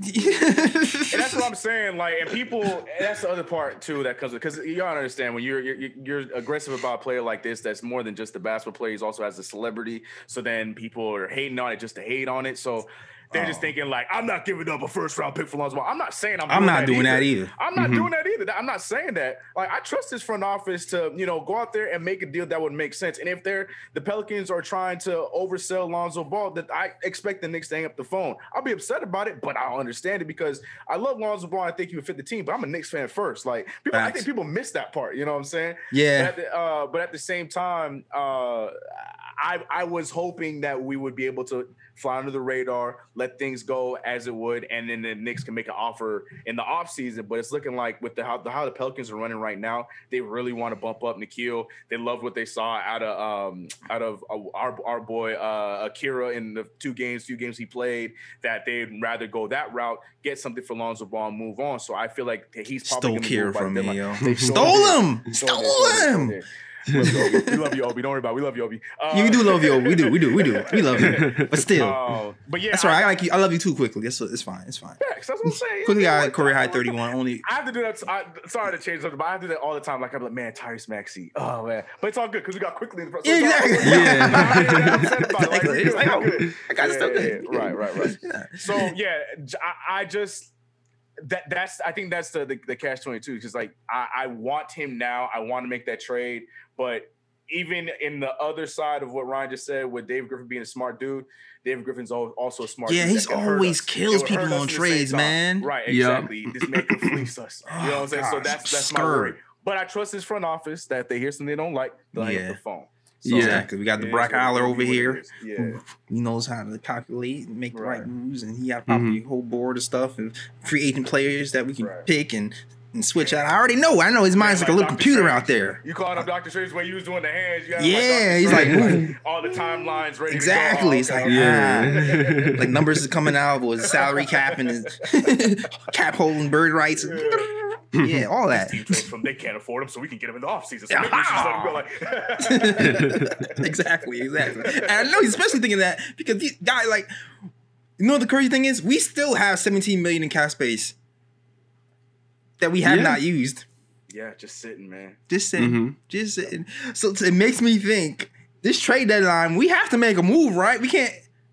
Speaker 4: <laughs> that's what I'm saying. Like, and people, and that's the other part too that comes because y'all understand when you're, you're you're aggressive about a player like this, that's more than just the basketball player. He's also has a celebrity. So then people are hating on it just to hate on it. So they're just
Speaker 2: Oh.
Speaker 4: thinking like, I'm not giving up a first round pick for Lonzo Ball. I'm not saying I'm.
Speaker 2: I'm not doing that
Speaker 4: either.
Speaker 2: either.
Speaker 4: I'm not
Speaker 3: Mhm.
Speaker 4: doing that either. I'm not saying that. Like, I trust this front office to, you know, go out there and make a deal that would make sense. And if they're the Pelicans are trying to oversell Lonzo Ball, that I expect the Knicks to hang up the phone. I'll be upset about it, but I'll understand it because I love Lonzo Ball. I think he would fit the team, but I'm a Knicks fan first. Like, people, I think people miss that part. You know what I'm saying? But
Speaker 2: Yeah.
Speaker 4: at the, uh, but at the same time, uh, I I was hoping that we would be able to fly under the radar, let things go as it would, and then the Knicks can make an offer in the offseason. But it's looking like with the how, the how the Pelicans are running right now, they really want to bump up Nickeil. They love what they saw out of um out of uh, our our boy uh, Akira in the two games, few games he played. That they'd rather go that route, get something for Lonzo Ball, and move on. So I feel like he's probably
Speaker 2: Stole
Speaker 4: gonna
Speaker 2: Kira
Speaker 4: moved by the
Speaker 2: from me,
Speaker 4: deadline.
Speaker 2: yo.
Speaker 4: They
Speaker 2: Stole him.
Speaker 4: Stole
Speaker 2: Stole
Speaker 4: stole
Speaker 2: him.
Speaker 4: stole it. <laughs> We love you, Obi. We love you, Obi. Don't worry about it. We love you, Obi. Uh,
Speaker 2: Yeah, we do love you. Obi. We do. We do. We do. <laughs> We love you. But still,
Speaker 4: uh, but yeah,
Speaker 2: that's all right. I like you. I love you too. Quickley. That's it's fine. It's fine.
Speaker 4: Facts, That's what I'm saying. Quickley,
Speaker 2: I
Speaker 4: like,
Speaker 2: career high 31. Only
Speaker 4: I have to do that. I, sorry to change something, but I have to do that all the time. Like I'm like, man, Tyrese Maxey. Oh man, but it's all good because we got Quickley in the
Speaker 2: Yeah, exactly.
Speaker 3: Yeah. <laughs>
Speaker 2: Exactly. It's like, oh, I got it still good.
Speaker 4: Right, right, right.
Speaker 2: Yeah.
Speaker 4: So yeah, I just that that's I think that's the the, the catch twenty two because like I, I want him now. I want to make that trade, but even in the other side of what Ryan just said, with Dave Griffin being a smart dude, David Griffin's also a smart.
Speaker 2: Yeah,
Speaker 4: dude
Speaker 2: he's
Speaker 4: that can hurt
Speaker 2: always kills
Speaker 4: It would hurt
Speaker 2: people on
Speaker 4: at the same
Speaker 2: trades, man.
Speaker 4: Right,
Speaker 3: Yeah.
Speaker 4: exactly. This man can fleece us. You know what I'm saying? So
Speaker 2: Oh,
Speaker 4: that's that's my worry. But I trust his front office that they hear something they don't like, they'll hang
Speaker 2: Yeah.
Speaker 4: up the phone. So,
Speaker 3: Yeah.
Speaker 2: Exactly. We got the
Speaker 4: it is
Speaker 2: Brock
Speaker 4: what it-
Speaker 2: Aller
Speaker 4: it'll
Speaker 2: over
Speaker 4: here. what it Yeah.
Speaker 2: who- He knows how to calculate and make the right
Speaker 4: Right.
Speaker 2: moves, and he have mm-hmm. probably a whole board of stuff and free agent players that we can
Speaker 4: Right.
Speaker 2: pick and, and switch out. I already know. I know his mind's
Speaker 4: Yeah,
Speaker 2: like a little
Speaker 4: Dr.
Speaker 2: computer
Speaker 4: Strange.
Speaker 2: out there.
Speaker 4: You called up Dr. Strange when you was doing the hands. You
Speaker 2: Yeah,
Speaker 4: Dr.
Speaker 2: he's like
Speaker 4: Strange,
Speaker 2: moving.
Speaker 4: all the timelines ready
Speaker 2: Exactly.
Speaker 4: to
Speaker 2: It's
Speaker 4: go.
Speaker 2: like,
Speaker 4: Okay, okay.
Speaker 3: Yeah.
Speaker 2: Like numbers is coming out with salary cap and <laughs> cap holding bird rights. Yeah, all that.
Speaker 4: From they can't afford him, so we can get him in the offseason. So maybe we should let him go like <laughs> <laughs>
Speaker 2: exactly, exactly. And I know he's especially thinking that because these guy like you know what the crazy thing is? We still have 17 million in cap space that we have
Speaker 3: Yeah.
Speaker 2: not used.
Speaker 4: Yeah, just sitting, man.
Speaker 2: Just saying.
Speaker 3: Mhm.
Speaker 2: Just sitting. So it makes me think this trade deadline, we have to make a move, right? We can't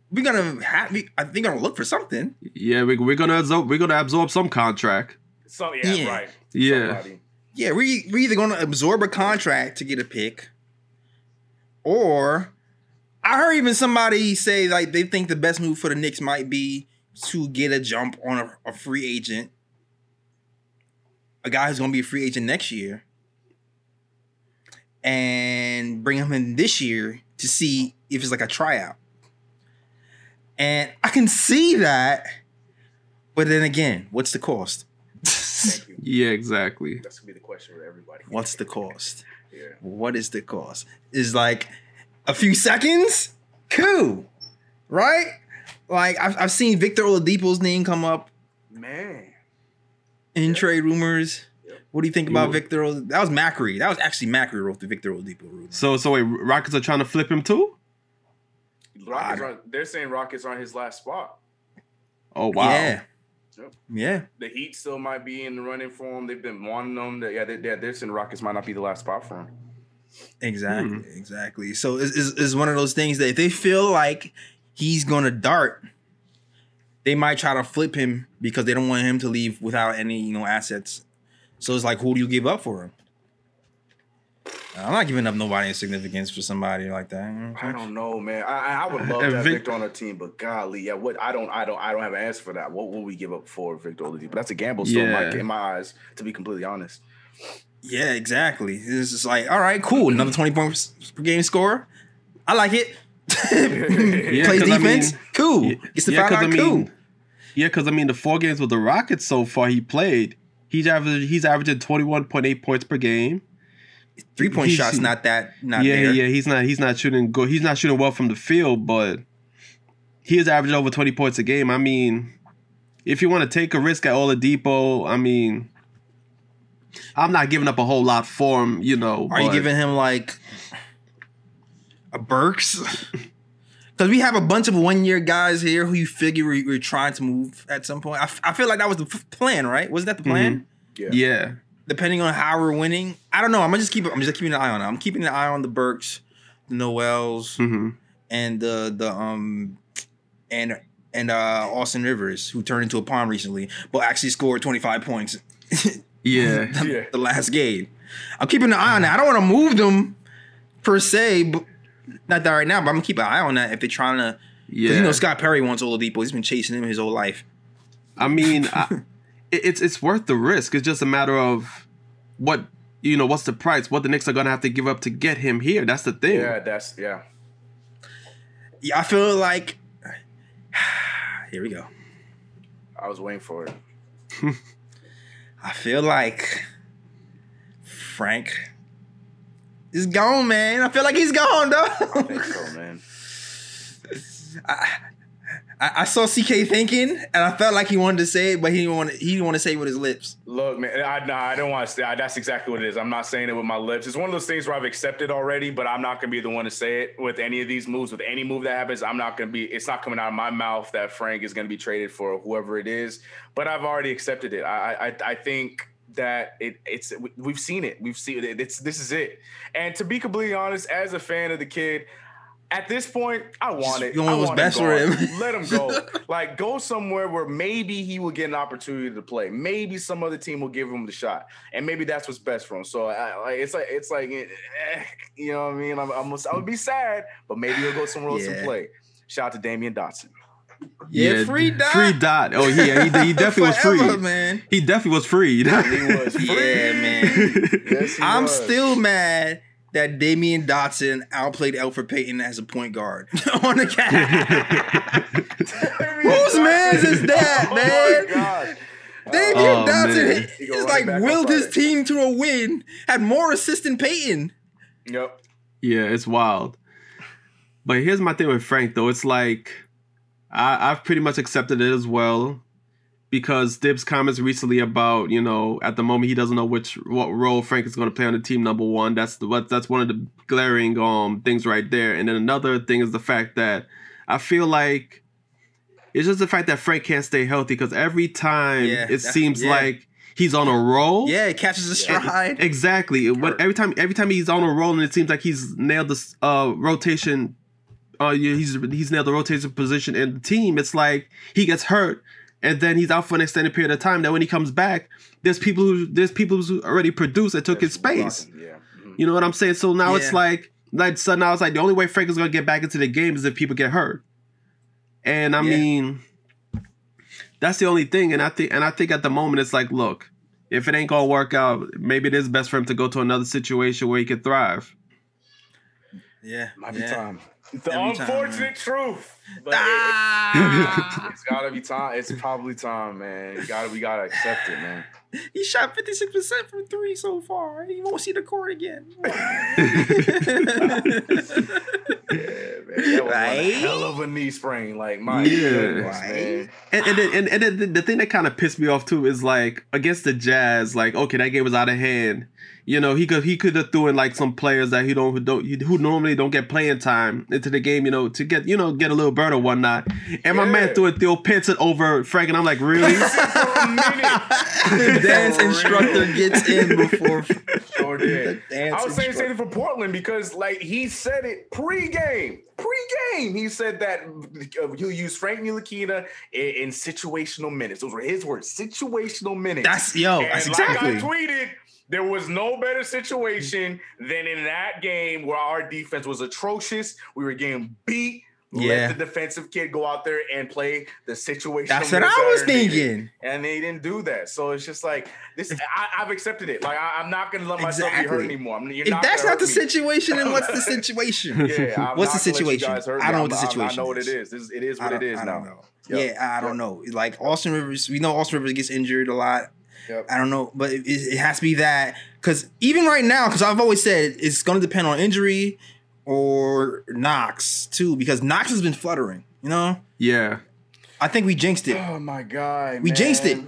Speaker 2: we're gonna have we, I think I'm gonna look for something.
Speaker 3: Yeah, we, we're gonna absorb. We're gonna absorb some contract.
Speaker 4: So yeah,
Speaker 2: Yeah.
Speaker 4: right.
Speaker 3: Yeah.
Speaker 4: Somebody.
Speaker 2: Yeah, we we're either gonna absorb a contract to get a pick, or I heard even somebody say like they think the best move for the Knicks might be to get a jump on a, a free agent, a guy who's gonna be a free agent next year, and bring him in this year to see if it's like a tryout. And I can see that, but then again, what's the cost? <laughs>
Speaker 3: Yeah, exactly.
Speaker 4: That's gonna be the question for everybody.
Speaker 2: What's the cost?
Speaker 4: Yeah.
Speaker 2: What is the cost? Is like a few seconds? Cool. Right? Like I've, I've seen Victor Oladipo's name come up
Speaker 4: Man.
Speaker 2: In
Speaker 4: Yeah.
Speaker 2: trade rumors. What do you think about Victor? Ol- That was Macri. That was actually Macri wrote the Victor Oladipo rumor.
Speaker 3: So, so wait, Rockets are trying to flip him too?
Speaker 4: Rockets are, they're saying Rockets are on his last spot.
Speaker 3: Oh wow.
Speaker 2: Yeah.
Speaker 4: Yep.
Speaker 2: Yeah.
Speaker 4: The Heat still might be in the running for him. They've been wanting them. That yeah, they, they're, they're saying Rockets might not be the last spot for him.
Speaker 2: Exactly. Hmm. Exactly. So it's, it's, it's one of those things that if they feel like he's gonna dart, they might try to flip him because they don't want him to leave without any you know assets. So it's like, who do you give up for him? I'm not giving up nobody in significance for somebody like that. you know I'm
Speaker 4: I
Speaker 2: saying?
Speaker 4: don't know, man. I, I- I would love
Speaker 3: And
Speaker 4: to <laughs> have Victor on our team, but golly, yeah, what I don't, I don't, I don't have an answer for that. What will we give up for Victor Oladipo? But that's a gamble still in, my, in my eyes, to be completely honest.
Speaker 2: Yeah, exactly. It's just like, all right, cool. Another 20 points per game score. I like it. <laughs> <laughs>
Speaker 3: Yeah,
Speaker 2: Plays
Speaker 3: 'cause I
Speaker 2: defense.
Speaker 3: mean-
Speaker 2: cool.
Speaker 3: Yeah,
Speaker 2: Gets the
Speaker 3: yeah,
Speaker 2: foul
Speaker 3: 'cause
Speaker 2: line.
Speaker 3: I mean,
Speaker 2: cool.
Speaker 3: Yeah, because I mean, the four games with the Rockets so far he played, he's averaging he's averaging twenty one point eight points per game.
Speaker 2: Three point
Speaker 3: he's-
Speaker 2: shots not that not
Speaker 3: yeah,
Speaker 2: there.
Speaker 3: yeah, he's not he's not shooting go he's not shooting well from the field, but he is averaging over twenty points a game. I mean, if you want to take a risk at Oladipo, I mean, I'm not giving up a whole lot for him. You know,
Speaker 2: Are you giving him like a Burks? <laughs> Because we have a bunch of one year guys here who you figure we, we're trying to move at some point. I, f- I feel like that was the f- plan, right? Wasn't that the plan?
Speaker 4: Yeah.
Speaker 3: Yeah,
Speaker 2: Depending on how we're winning, I don't know. I'm gonna just keep. I'm just keeping an eye on it. I'm keeping an eye on the Burks, the Noels,
Speaker 3: hmm
Speaker 2: and the the um and and uh, Austin Rivers, who turned into a pawn recently, but actually scored 25 points <laughs>
Speaker 3: Yeah. <laughs>
Speaker 4: Yeah.
Speaker 2: the last game. I'm keeping an eye on that. I don't want to move them per se, but not that right now. But I'm gonna keep an eye on that if they're trying to.
Speaker 3: Yeah.
Speaker 2: Yeah. You know, Scott Perry wants Oladipo. He's been chasing him his whole life.
Speaker 3: I mean, I, <laughs> it's it's worth the risk. It's just a matter of what you know. What's the price? What the Knicks are gonna have to give up to get him here? That's the thing.
Speaker 4: Yeah, that's yeah.
Speaker 2: Yeah, I feel like. <sighs> Here we go.
Speaker 4: I was waiting for it. <laughs>
Speaker 2: I feel like Frank is gone, man. I feel like he's gone,
Speaker 4: I think
Speaker 2: though.
Speaker 4: so, man. <laughs>
Speaker 2: I, I saw CK thinking, and I felt like he wanted to say it, but he didn't want to, he didn't want to say it with his lips.
Speaker 4: Look, man, I, no, I don't want to say I, that's exactly what it is. I'm not saying it with my lips. It's one of those things where I've accepted already, but I'm not going to be the one to say it with any of these moves. With any move that happens, I'm not going to be, it's not coming out of my mouth that Frank is going to be traded for whoever it is, but I've already accepted it. I, I, I think that it, it's, we- we've seen it. We've seen it. It's, this is it. And to be completely honest, as a fan of the kid, at this point, I want it.
Speaker 2: You want
Speaker 4: I
Speaker 2: what's
Speaker 4: want
Speaker 2: best for him.
Speaker 4: Let him go. <laughs> like go somewhere where maybe he will get an opportunity to play. Maybe some other team will give him the shot, and maybe that's what's best for him. So I, like, it's like it's like eh, you know what I mean. I'm, I'm I would be sad, but maybe he'll go somewhere else
Speaker 2: Yeah.
Speaker 4: and play. Shout out to Damyean Dotson.
Speaker 2: Yeah, free dot.
Speaker 3: Free dot. Oh yeah, he, he definitely was free.
Speaker 2: man.
Speaker 3: He definitely was freed.
Speaker 4: He <laughs> was free.
Speaker 2: Yeah, man.
Speaker 4: Yes, he
Speaker 2: I'm
Speaker 4: was.
Speaker 2: still mad that Damyean Dotson outplayed Elfrid Payton as a point guard <laughs> on the cat. Whose man's is that,
Speaker 4: Oh
Speaker 2: man?
Speaker 4: my god.
Speaker 2: Damian
Speaker 3: Oh,
Speaker 2: Dotson
Speaker 3: man.
Speaker 4: He
Speaker 2: is like
Speaker 4: it back on
Speaker 2: willed his team to a win, had more assists than Payton.
Speaker 4: Yep.
Speaker 3: Yeah, it's wild. But here's my thing with Frank though. It's like I, I've pretty much accepted it as well. Because Thibs' comments recently about, you know, at the moment he doesn't know which what role Frank is going to play on the team. Number one, that's the what that's one of the glaring um things right there. And then another thing is the fact that I feel like it's just the fact that Frank can't stay healthy because every time
Speaker 2: Yeah,
Speaker 3: it seems
Speaker 2: yeah.
Speaker 3: like he's on a roll.
Speaker 2: Yeah, it catches a stride.
Speaker 3: Exactly. But every time, every time he's on a roll, and it seems like he's nailed this uh, rotation. Uh, yeah, he's he's nailed the rotation position in the team. It's like he gets hurt, and then he's out for an extended period of time. Then when he comes back, there's people who there's people who already produced that took his space.
Speaker 4: Yeah. Mhm.
Speaker 3: You know what I'm saying? So now it's like like so now it's like the only way Frank is gonna get back into the game is if people get hurt. And I
Speaker 2: Yeah.
Speaker 3: mean, that's the only thing. And I think and I think at the moment it's like, look, if it ain't gonna work out, maybe it is best for him to go to another situation where he could thrive.
Speaker 2: Yeah,
Speaker 4: Might be
Speaker 2: yeah.
Speaker 4: The
Speaker 2: Every time,
Speaker 4: unfortunate truth. But it-
Speaker 2: Ah!
Speaker 4: it's gotta be time. It's probably time, man. You gotta we gotta accept it, man.
Speaker 2: he shot 56% from three so far. He won't see the court again. <laughs>
Speaker 4: Yeah, man.
Speaker 2: Right?
Speaker 4: hell of a knee sprain. Like my
Speaker 3: Yeah.
Speaker 4: goodness,
Speaker 2: Right?
Speaker 3: And and, then- and, and then the thing that kind of pissed me off too is like against the Jazz, like okay, that game was out of hand. You know, he could he could have threw in like some players that he don't who don't who normally don't get playing time into the game. You know, to get you know get a little burn or whatnot. And my man
Speaker 4: Yeah.
Speaker 3: threw it Theo Pinson over Frank, and I'm like, really? <laughs>
Speaker 4: For a minute. <laughs>
Speaker 2: the dance instructor gets in before. <laughs>
Speaker 4: Sure did.
Speaker 2: The dance
Speaker 4: I was saying
Speaker 2: instructor.
Speaker 4: same for Portland because like he said it pre-game. Pre-game, he said that uh, he'll use Frank Ntilikina in, in situational minutes. Those were his words. Situational minutes.
Speaker 2: That's yo.
Speaker 4: And
Speaker 2: That's
Speaker 4: like
Speaker 2: exactly.
Speaker 4: I tweeted, there was no better situation than in that game where our defense was atrocious. We were getting beat.
Speaker 2: Yeah.
Speaker 4: Let the defensive kid go out there and play the situation.
Speaker 2: That's what I was thinking.
Speaker 4: And they didn't do that. So it's just like this. I, I've accepted it. Like I, I'm not gonna let myself be hurt anymore. I'm, you're
Speaker 2: If
Speaker 4: not
Speaker 2: that's not the
Speaker 4: me.
Speaker 2: situation, then what's the <laughs> situation?
Speaker 4: Yeah, <laughs>
Speaker 2: What's
Speaker 4: not
Speaker 2: the
Speaker 4: gonna let you
Speaker 2: situation? I don't know what the situation
Speaker 4: I know what
Speaker 2: is.
Speaker 4: it is. This, it is what it is
Speaker 2: I don't know.
Speaker 4: Yep.
Speaker 2: Yeah, I don't
Speaker 4: Yep.
Speaker 2: know. Like Austin Rivers, we know Austin Rivers gets injured a lot.
Speaker 4: Yep.
Speaker 2: I don't know, but it, it has to be that because even right now, because I've always said it's going to depend on injury or Knox too, because Knox has been fluttering. You know,
Speaker 3: yeah.
Speaker 2: I think we jinxed it.
Speaker 4: Oh my god,
Speaker 2: We jinxed it.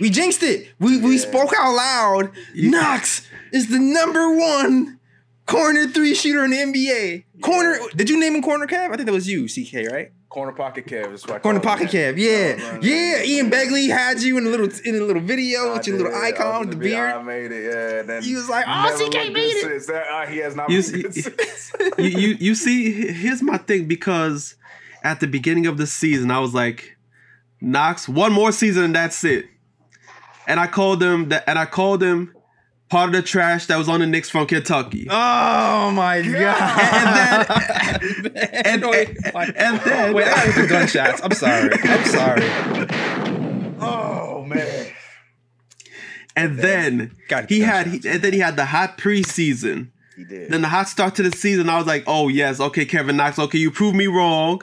Speaker 2: We jinxed it. We we spoke out loud.
Speaker 3: Yeah.
Speaker 2: Knox is the number one corner three shooter in the NBA. Corner. Did you name him corner Kev? I think that was you, CK, right?
Speaker 4: Corner pocket Kev. That's what
Speaker 2: Corner pocket. Kev. Yeah, yeah. Ian Begley had you in a little in a little video
Speaker 4: I
Speaker 2: with your little
Speaker 4: did. I
Speaker 2: icon with the beard.
Speaker 4: I made it. Yeah. Then
Speaker 2: He was like, "Oh, CK made it."
Speaker 4: since. That, uh, he has not.
Speaker 3: You see- <laughs> you, you you see, here's my thing because at the beginning of the season, I was like, Knox, one more season and that's it. And I called him that, and I called him part of the trash that was on the Knicks from Kentucky.
Speaker 2: Oh my god!
Speaker 3: And <laughs>
Speaker 2: and,
Speaker 3: and- and then-
Speaker 2: wait, I gotta hit the gunshots. I'm sorry. I'm sorry.
Speaker 4: Oh man.
Speaker 3: And then he had, he, and then he had the hot preseason.
Speaker 4: He did.
Speaker 3: Then the hot start to the season, I was like, oh yes, okay, Kevin Knox, okay, you proved me wrong.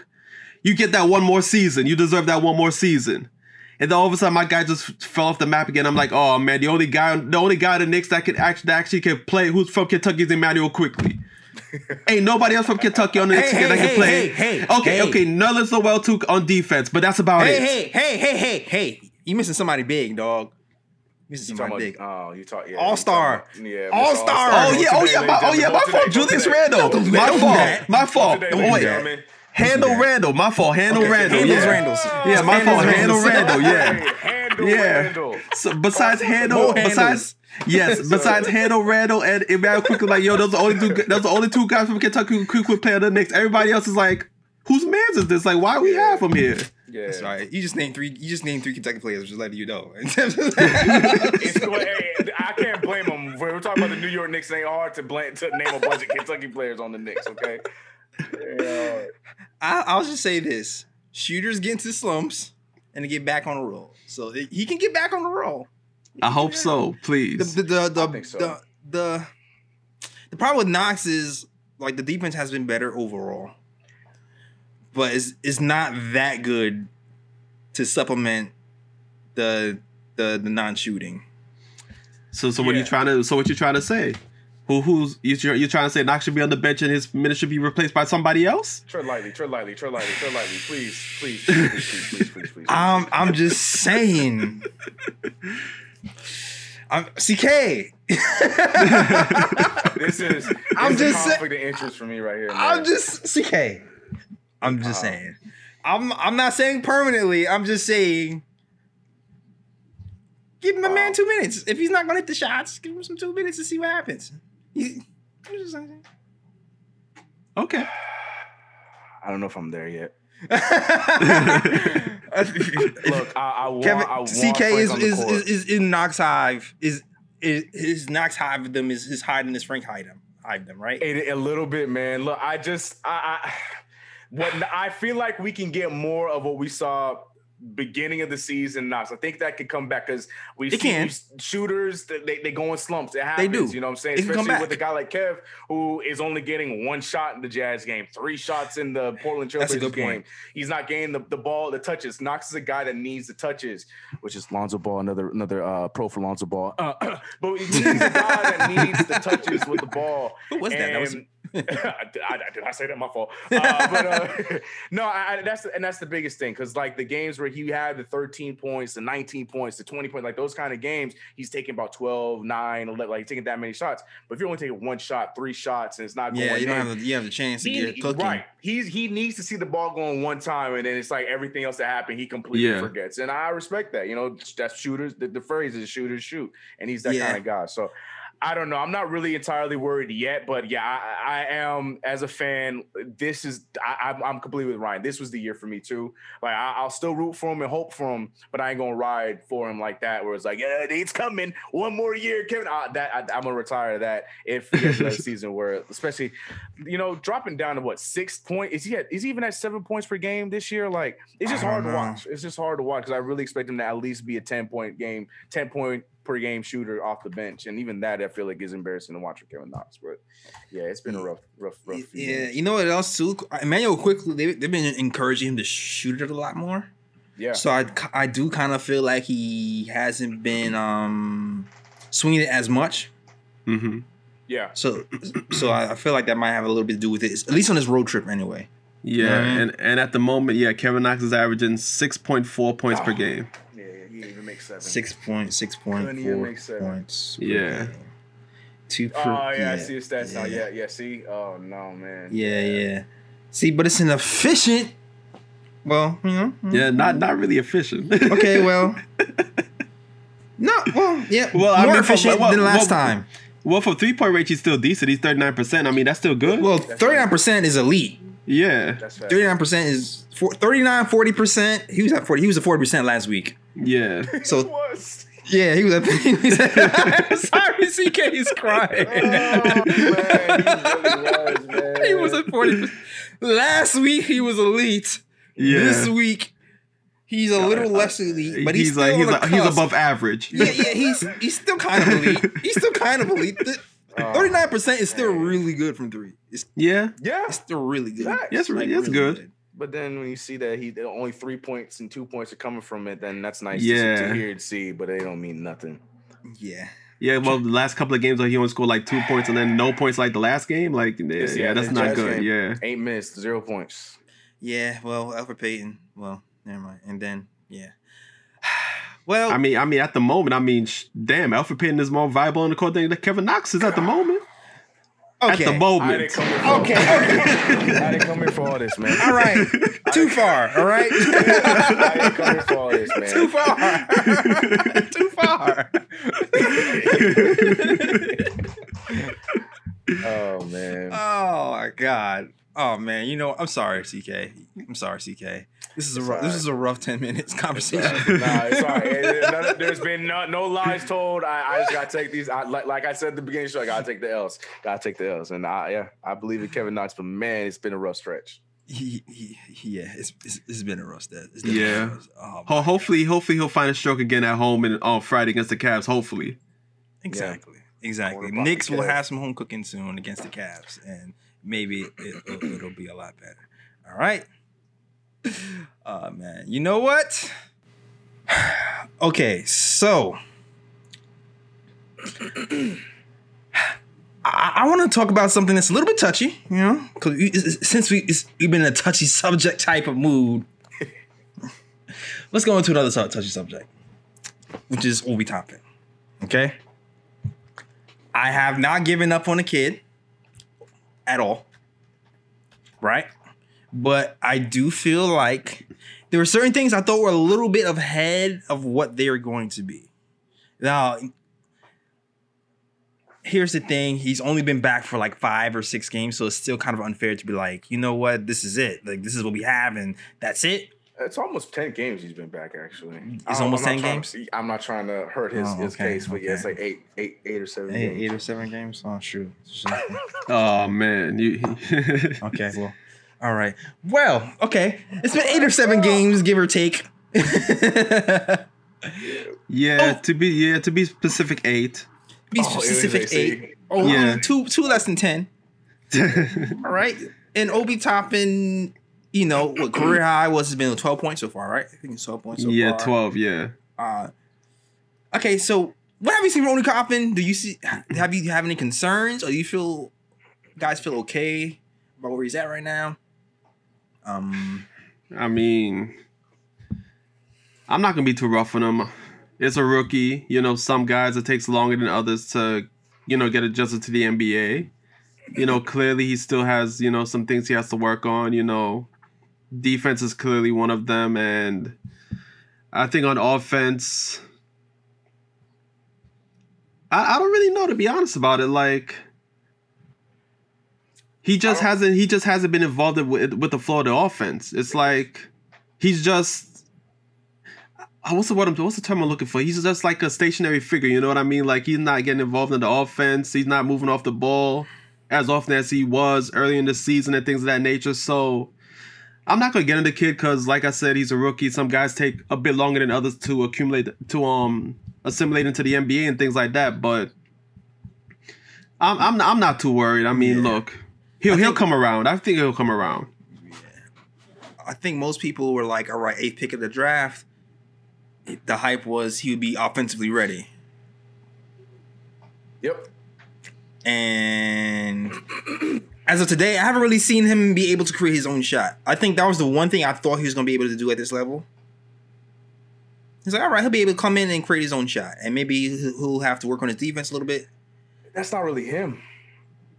Speaker 3: You get that one more season. You deserve that one more season. And then all of a sudden, my guy just fell off the map again. I'm like, oh man, the only guy, the only guy in the Knicks that can actually that actually can play, who's from Kentucky, is Immanuel Quickley. <laughs> Ain't nobody else from Kentucky on the Knicks
Speaker 2: Hey,
Speaker 3: that
Speaker 2: hey,
Speaker 3: can play.
Speaker 2: hey, hey,
Speaker 3: okay,
Speaker 2: hey.
Speaker 3: okay, Nerlens Noel too on defense, but that's about
Speaker 2: Hey,
Speaker 3: it.
Speaker 2: hey, hey, hey, hey, hey! You missing somebody big, dog? Missing
Speaker 4: You
Speaker 2: somebody
Speaker 4: talking
Speaker 2: big.
Speaker 4: oh, you talk, yeah,
Speaker 2: All-star.
Speaker 4: you talking about- Yeah,
Speaker 2: All-star.
Speaker 3: Oh yeah, oh yeah, my, oh yeah, my fault. Julius Randle,
Speaker 2: Don't do that,
Speaker 3: my fault, my fault.
Speaker 4: Today, ladies and
Speaker 3: wait,
Speaker 4: gentlemen.
Speaker 3: Handle. Randle, my fault. Handle
Speaker 2: Okay,
Speaker 3: Randle,
Speaker 2: handles
Speaker 3: yeah.
Speaker 2: Randle's.
Speaker 3: Yeah, my fault. Handle Randle, yeah.
Speaker 4: Hey, handle
Speaker 3: Yeah.
Speaker 4: Randle.
Speaker 3: So besides handle, besides yes, <laughs> besides handle Randle and Immanuel Quickley, like yo, those are the only two. Those are the only two guys from Kentucky who quick would play on the Knicks. Everybody else is like, whose man's is this? Like, why we have him here?
Speaker 4: Yeah.
Speaker 2: That's right. You just named three. You just named three Kentucky players. Just letting you know. <laughs> <laughs>
Speaker 4: It's, well, hey, I can't blame them. We're talking about the New York Knicks. It ain't hard to blame to name a bunch of Kentucky players on the Knicks. Okay. Yeah. <laughs>
Speaker 2: I, I'll just say this: shooters get into slumps and they get back on the roll. So it- he can get back on the roll.
Speaker 3: I hope so, please.
Speaker 2: the the the,
Speaker 4: I think so.
Speaker 2: the, the the problem with Knox is like the defense has been better overall, but it's it's not that good to supplement the the the non shooting.
Speaker 3: So, so what
Speaker 4: Yeah.
Speaker 3: you trying to? So what you trying to say? Who who's you? You trying to say Knox should be on the bench and his minutes should be replaced by somebody else?
Speaker 4: Tread lightly, tread lightly, tread lightly, tread lightly. Please, please, <laughs> please, please, please, please, please.
Speaker 2: I'm I'm just saying. I'm CK. <laughs>
Speaker 4: This is
Speaker 2: I'm
Speaker 4: I'm
Speaker 2: just
Speaker 4: just
Speaker 2: sa-
Speaker 4: conflict of interest for me right here. Man.
Speaker 2: I'm just CK. I'm just
Speaker 4: Uh-huh.
Speaker 2: saying. I'm I'm not saying permanently. I'm just saying. Give my man two minutes. If he's not gonna hit the shots, give him some two minutes to see what happens. He- I'm just saying.
Speaker 3: Okay.
Speaker 4: I don't know if I'm there yet. <laughs> <laughs> Look, I, I want.
Speaker 2: Kevin
Speaker 4: I want
Speaker 2: CK is is, is is in Knox Hive is is his Knox Hive of them is his hiding his Frank hide him hide them right.
Speaker 4: A, a little bit, man. Look, I just I, I <sighs> what I feel like we can get more of what we saw beginning of the season. Knox, I think that could come back because we
Speaker 2: It
Speaker 4: see
Speaker 2: can.
Speaker 4: shooters they, they go in slumps. It
Speaker 2: They do.
Speaker 4: You know what I'm saying?
Speaker 2: It
Speaker 4: Especially with a guy like Kev, who is only getting one shot in the Jazz game, three shots in the Portland Trailblazers game.
Speaker 2: point.
Speaker 4: He's not getting the, the ball, the touches. Knox is a guy that needs the touches, which is Lonzo Ball, another another uh, pro for Lonzo Ball. Uh, <clears throat> but he's a guy that needs the touches with the ball.
Speaker 2: Who was that? That was
Speaker 4: And- <laughs> I, I, did I say that? My fault. <laughs> Uh, but uh, <laughs> no, I, I, that's and that's the biggest thing because like the games where he had the 13 points, the 19 points, the 20 points, like those kind of games, he's taking about 12, 9, 11, like taking that many shots. But if you're only taking one shot, three shots, and it's not
Speaker 2: yeah,
Speaker 4: going
Speaker 2: you don't have the, you have the chance to get cooking.
Speaker 4: right. He's he needs to see the ball going one time, and then it's like everything else that happened, he completely
Speaker 3: Yeah.
Speaker 4: forgets. And I respect that. You know, that's shooters. The, the phrase is shooters shoot, and he's that
Speaker 2: Yeah.
Speaker 4: kind of guy. So. I don't know. I'm not really entirely worried yet, but yeah, I, I am as a fan. This is I, I'm, I'm completely with Ryan. This was the year for me too. Like I, I'll still root for him and hope for him, but I ain't gonna ride for him like that. Where it's like, yeah, it's coming. One more year, Kevin. Uh, that I, I'm gonna retire that if another <laughs> season where, especially, you know, dropping down to what six point is he at? Is he even at seven points per game this year? Like it's just hard
Speaker 2: don't
Speaker 4: to watch. It's just hard to watch because I really expect him to at least be a ten point game, ten point per game shooter off the bench, and even that I feel like is embarrassing to watch for Kevin Knox. But yeah, it's been a rough, rough, rough. few
Speaker 2: Yeah,
Speaker 4: games.
Speaker 2: you know what else too? Immanuel Quickley they, they've been encouraging him to shoot it a lot more.
Speaker 4: yeah.
Speaker 2: So I I do kind of feel like he hasn't been um swinging it as much.
Speaker 3: Mm-hmm.
Speaker 4: yeah.
Speaker 2: So <clears throat> so I, I feel like that might have a little bit to do with it, at least on his road trip anyway.
Speaker 3: Yeah, and and at the moment, yeah, Kevin Knox is averaging six point four points per
Speaker 4: Oh.
Speaker 3: game.
Speaker 4: Yeah, he didn't even make seven.
Speaker 2: Six point six point
Speaker 4: Couldn't even make seven.
Speaker 2: points.
Speaker 3: Yeah.
Speaker 2: game. Two per.
Speaker 4: Oh yeah, I see his stats now.
Speaker 2: yeah.
Speaker 4: Yeah, yeah. See, oh no, man.
Speaker 2: Yeah, yeah. See, but it's an efficient. Well, you know. mm.
Speaker 3: Yeah, not not really efficient.
Speaker 2: Okay, <laughs> well. No, well, yeah.
Speaker 3: Well, I
Speaker 2: more
Speaker 3: mean, from-
Speaker 2: efficient
Speaker 3: well,
Speaker 2: than last
Speaker 3: well,
Speaker 2: time.
Speaker 3: well, for three point rate, he's still decent. He's thirty nine percent. I mean, that's still good.
Speaker 2: Well, thirty nine percent is elite.
Speaker 3: Yeah,
Speaker 4: That's fact.
Speaker 2: 39% is for 39, 40%. He was at 40. He was at 40% last week.
Speaker 3: Yeah. <laughs>
Speaker 2: So
Speaker 4: was.
Speaker 2: yeah, he was at <laughs> he was at, <laughs> sorry, CK is oh, crying.
Speaker 4: Oh, man, he really was, man.
Speaker 2: he was at 40%. Last week he was elite.
Speaker 3: Yeah.
Speaker 2: This week he's a little less elite, uh, but he's,
Speaker 3: he's
Speaker 2: still
Speaker 3: like he's
Speaker 2: on the
Speaker 3: like, he's above average.
Speaker 2: Yeah, yeah, he's he's still kind of elite. He's still kind of elite.
Speaker 4: Oh,
Speaker 2: Thirty nine percent is still really good from three. It's,
Speaker 3: Yeah,
Speaker 4: Yeah,
Speaker 2: it's still really good.
Speaker 4: Facts.
Speaker 3: Yes,
Speaker 2: Like,
Speaker 3: that's good.
Speaker 4: But then when you see that he only three points and two points are coming from it, then that's nice
Speaker 3: Yeah.
Speaker 4: to, to hear and see. But they don't mean nothing.
Speaker 2: Yeah.
Speaker 3: yeah. Well, the last couple of games, like, he only scored like two points and then no points like the last game. Like, yeah,
Speaker 4: This-
Speaker 3: yeah, that's not good.
Speaker 4: game,
Speaker 3: Yeah,
Speaker 4: eight minutes, zero points.
Speaker 2: Yeah, well, Elfrid Payton. Well, never mind. And then, yeah. <sighs> Well,
Speaker 3: I mean, I mean, at the moment, I mean, sh- damn, Elfrid Payton is more viable on the court than Kevin Knox is at the <sighs> moment.
Speaker 2: Okay.
Speaker 3: At the
Speaker 4: I
Speaker 3: moment,
Speaker 4: didn't come here for
Speaker 2: Okay, okay.
Speaker 4: I didn't come here for all this, man.
Speaker 2: All right. Too far. All right. <laughs>
Speaker 4: I didn't come here for all this, man.
Speaker 2: Too far. <laughs> Too far.
Speaker 4: Oh man.
Speaker 2: oh my god. Oh man. You know, I'm sorry, CK. I'm sorry, Ck. This is a
Speaker 4: It's
Speaker 2: rough, this is a rough ten minutes <laughs> conversation. <laughs>
Speaker 4: nah, it's all right. <laughs> It- none of- there's been no, no lies told. I, I just gotta take these. I, like, like I said at the beginning of the show, I gotta take the L's. Gotta take the L's. And I, yeah, I believe in Kevin Knox, but man, it's been a rough stretch.
Speaker 2: he, he, he- yeah, it's, it's, it's been a rough day. It's definitely
Speaker 3: Yeah.
Speaker 2: a rough- Oh,
Speaker 3: Ho- hopefully, hopefully he'll find a stroke again at home and on Friday against the Cavs. Hopefully,
Speaker 2: Exactly. Exactly. Knicks will have some home cooking soon against the Cavs, and maybe it, will it'll be a lot better. All right. Oh <laughs> man, you know what? <sighs> Okay, so <clears throat> I, I want to talk about something that's a little bit touchy, you know, because since we we've been in a touchy subject type of mood, <laughs> let's go into another touchy subject, which is Obi Toppin. Okay. I have not given up on a kid at all. Right? But I do feel like there were certain things I thought were a little bit ahead of what they were going to be. Now, here's the thing he's only been back for like five or six games, so it's still kind of unfair to be like, you know what, this is it. Like, this is what we have, and that's it.
Speaker 4: It's almost ten games he's been back. Actually,
Speaker 2: It's
Speaker 4: I'm-
Speaker 2: almost
Speaker 4: I'm
Speaker 2: 10
Speaker 4: trying-
Speaker 2: games?
Speaker 4: I'm not trying to hurt his,
Speaker 2: Oh,
Speaker 4: his
Speaker 2: okay,
Speaker 4: case, but yeah, it's
Speaker 2: okay.
Speaker 4: like eight, eight, eight or seven
Speaker 2: Eight,
Speaker 4: games.
Speaker 2: eight or seven games? Oh, shoot. <laughs> <laughs>
Speaker 3: oh man, you.
Speaker 2: Okay, well, <laughs> all right. Well, okay. It's been eight or seven games, give or take. <laughs>
Speaker 3: yeah,
Speaker 2: Oh.
Speaker 3: to be yeah to be specific, eight.
Speaker 2: Be
Speaker 4: Oh,
Speaker 2: specific,
Speaker 4: see.
Speaker 2: eight. Oh,
Speaker 3: Yeah.
Speaker 2: two two less than ten. <laughs> All right. And Obi Toppin, you know, what career high was has been twelve points so far, right? I think it's twelve points so
Speaker 3: yeah,
Speaker 2: far.
Speaker 3: twelve. Yeah.
Speaker 2: Uh, okay, so what have you seen from Obi Toppin? Do you see? Have you have any concerns, or do you feel guys feel okay about where he's at right now? Um.
Speaker 3: I mean, I'm not gonna be too rough on him. It's a rookie. You know, some guys it takes longer than others to, you know, get adjusted to the NBA. You know, clearly he still has, you know, some things he has to work on. You know, defense is clearly one of them, and I think on offense, I, I don't really know to be honest about it. Like. He just hasn't. He just hasn't been involved with with the flow of the offense. It's like he's just. What's the word? I'm, what's the term I'm looking for? He's just like a stationary figure. You know what I mean? Like he's not getting involved in the offense. He's not moving off the ball as often as he was early in the season and things of that nature. So I'm not gonna get into the kid because, like I said, he's a rookie. Some guys take a bit longer than others to accumulate to um assimilate into the NBA and things like that. But I'm I'm I'm not too worried. I mean,
Speaker 2: Yeah.
Speaker 3: look, he'll
Speaker 2: I
Speaker 3: he'll come around. I think he'll come around. Yeah.
Speaker 2: I think most people were like, all right, eighth pick of the draft. The hype was he would be offensively ready.
Speaker 4: Yep.
Speaker 2: And as of today, I haven't really seen him be able to create his own shot. I think that was the one thing I thought he was going to be able to do at this level. He's like, all right, he'll be able to come in and create his own shot. And maybe he'll he'll have to work on his defense a little bit.
Speaker 4: That's not really him.